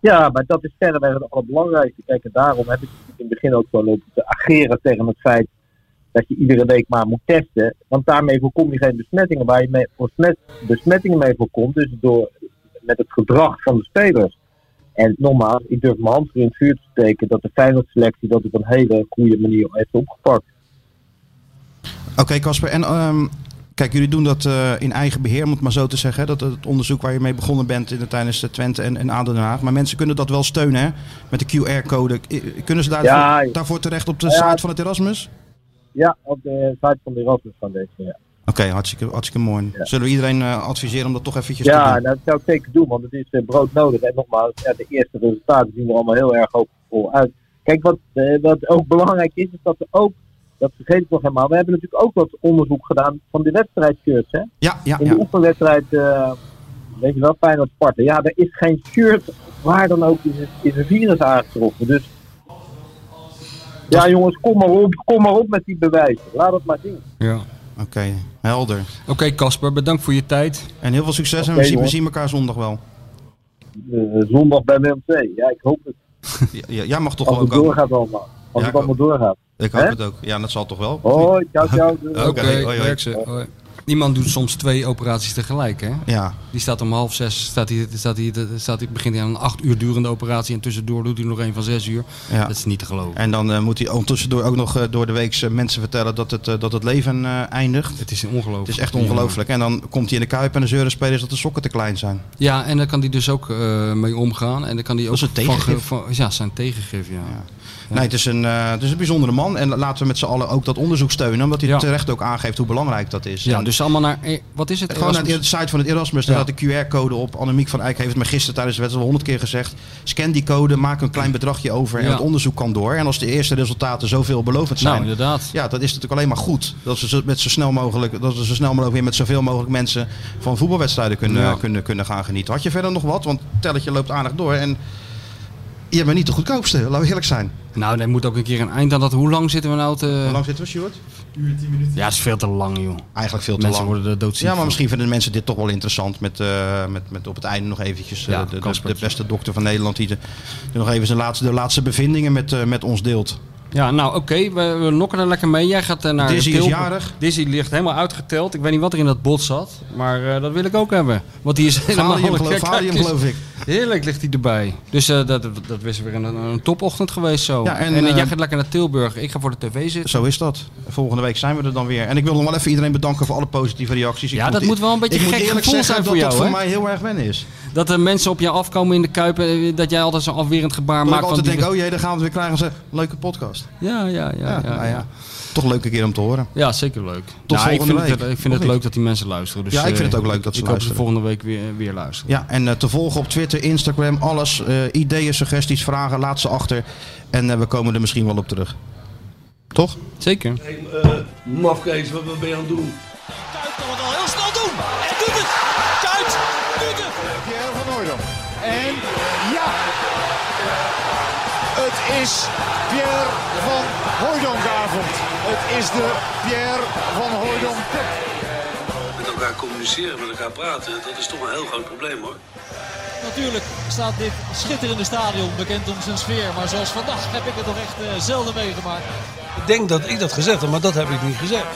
Ja, maar dat is verreweg het allerbelangrijkste. Kijk, en daarom heb ik in het begin ook zo lopen te ageren tegen het feit dat je iedere week maar moet testen. Want daarmee voorkom je geen besmettingen. Waar je mee, besmet, besmettingen mee voorkomt, dus door, met het gedrag van de spelers. En nogmaals, ik durf mijn hand voor in het vuur te steken dat de Feyenoord-selectie dat op een hele goede manier heeft opgepakt. Oké, Casper. En ehm, kijk, jullie doen dat eh, in eigen beheer, om het maar zo te zeggen. Dat het onderzoek waar je mee begonnen bent in de, tijdens de Twente en, en ADO Den Haag. Maar mensen kunnen dat wel steunen, hè? Met de QR-code. Kunnen ze daarvoor, Ja. daarvoor terecht op de Ja. site van het Erasmus? Ja, op de site van de Erasmus Foundation. Ja, Oké, hartstikke, hartstikke mooi. Ja. Zullen we iedereen eh, adviseren om dat toch eventjes te ja doen? nou, dat zou ik zeker doen, want het is eh, broodnodig. En nogmaals, ja, de eerste resultaten zien er allemaal heel erg hoopvol uit. Kijk, wat, eh, wat ook belangrijk is, is dat er ook, dat vergeet ik nog helemaal, we hebben natuurlijk ook wat onderzoek gedaan van de wedstrijdshirts. Hè? Ja, ja, In de ja. oefenwedstrijd, eh, weet je wel, Feyenoord Sparta. Ja, er is geen shirt waar dan ook is, het- is een virus aangetroffen. Dus ja jongens, kom maar op, kom maar op met die bewijzen. Laat het maar zien. ja. Oké, helder. Oké Casper, bedankt voor je tijd. En heel veel succes en we, zien, we zien elkaar zondag wel. Eh, zondag bij II. Ja, ik hoop het. (laughs) Ja, ja, jij mag toch Als wel het komen? doorgaat allemaal. Als Ja, het allemaal doorgaat. Ik hoop het ook. Ja, dat zal toch wel. Hoi, ciao, ciao. Oké, Oké, hoi, hoi. Man doet soms twee operaties tegelijk, hè? Ja, Die staat om half zes, staat hij, staat hij, staat hij, begint hij aan een acht uur durende operatie en tussendoor doet hij nog een van zes uur. ja. Dat is niet te geloven. En dan eh, moet hij ondertussen ook nog eh, door de week mensen vertellen dat het, eh, dat het leven eindigt. Het is ongelooflijk. Het is echt ongelooflijk. En dan komt hij in de kuip en de zeuren spelers dat de sokken te klein zijn. Ja, en daar kan hij dus ook mee omgaan. En dan kan hij ook Dat is een tegengif. ge- van- ja, zijn tegengif, ja. Ja. Nee, het is, een, eh, het is een bijzondere man. En laten we met z'n allen ook dat onderzoek steunen. Omdat hij Ja. terecht ook aangeeft hoe belangrijk dat is. Ja, En dus allemaal naar, eh, wat is het? Gewoon naar de site van het Erasmus, daar Ja. staat de QR-code op. Annemiek van Eyck heeft het me gisteren tijdens de wedstrijd al honderd keer gezegd. Scan die code, maak een klein bedragje over en Ja. het onderzoek kan door. En als de eerste resultaten zoveel veelbelovend zijn, Nou, inderdaad. ja, dat is natuurlijk alleen maar goed. Dat we zo, met zo snel mogelijk, dat we zo snel mogelijk weer met zoveel mogelijk mensen van voetbalwedstrijden kunnen, Ja. kunnen, kunnen gaan genieten. Had je verder nog wat? Want het telletje loopt aardig door en je bent niet de goedkoopste, laten we eerlijk zijn. Nou, er moet ook een keer een eind aan dat. Hoe lang zitten we nou te... Hoe lang zitten we, Stuart? Ja, het is veel te lang, joh. Eigenlijk veel te Mensen lang. worden er doodziek Ja, maar van. misschien vinden mensen dit toch wel interessant. Met, eh, met, met op het einde nog eventjes eh, Ja, de, de, beste dokter van Nederland. Die de, die nog even zijn laatste, de laatste bevindingen met, eh, met ons deelt. Ja, nou oké, we, we nokken er lekker mee. Jij gaat eh, naar Dizzy is jarig. Dizzy ligt helemaal uitgeteld. Ik weet niet wat er in dat bot zat, maar eh, dat wil ik ook hebben. Want die is helemaal... Geloof, Valium, eens. geloof ik. Heerlijk ligt hij erbij. Dus eh, dat, dat was weer een, een topochtend geweest zo. Ja, en, en jij gaat lekker naar Tilburg. Ik ga voor de tv zitten. Zo is dat. Volgende week zijn we er dan weer. En ik wil nog wel even iedereen bedanken voor alle positieve reacties. Ik Ja, dat moet wel een beetje ik moet gek eerlijk gevoel zeggen zijn voor dat jou, dat voor mij heel erg wennen is. Dat er mensen op je afkomen in de Kuip. eh, Dat jij altijd zo'n afwerend gebaar Dat ik maakt. altijd van denk, oh jee, dan gaan we het weer krijgen. Ze leuke podcast. Ja, ja, ja. ja, nou ja. Toch een leuke keer om te horen. Ja, zeker leuk. Tot Ja, ik volgende vind het, week. ik vind Of het leuk niet? dat die mensen luisteren. Dus, Ja, ik vind eh, het ook leuk dat ze ik hoop luisteren. volgende week weer, weer luisteren. Ja, en eh, te volgen op Twitter, Instagram, alles. eh, ideeën, suggesties, vragen, laat ze achter. En eh, we komen er misschien wel op terug. Toch? Zeker. Hey, eh, mafkees, wat, wat ben je aan het doen? En ja! Het is Pierre van Hooydonkavond. Het is de Pierre van Hooydonk Cup. Met elkaar communiceren, met elkaar praten, dat is toch een heel groot probleem hoor. Natuurlijk staat dit schitterende stadion bekend om zijn sfeer. Maar zoals vandaag heb ik het nog echt eh, zelden meegemaakt. Ik denk dat ik dat gezegd heb, maar dat heb ik niet gezegd.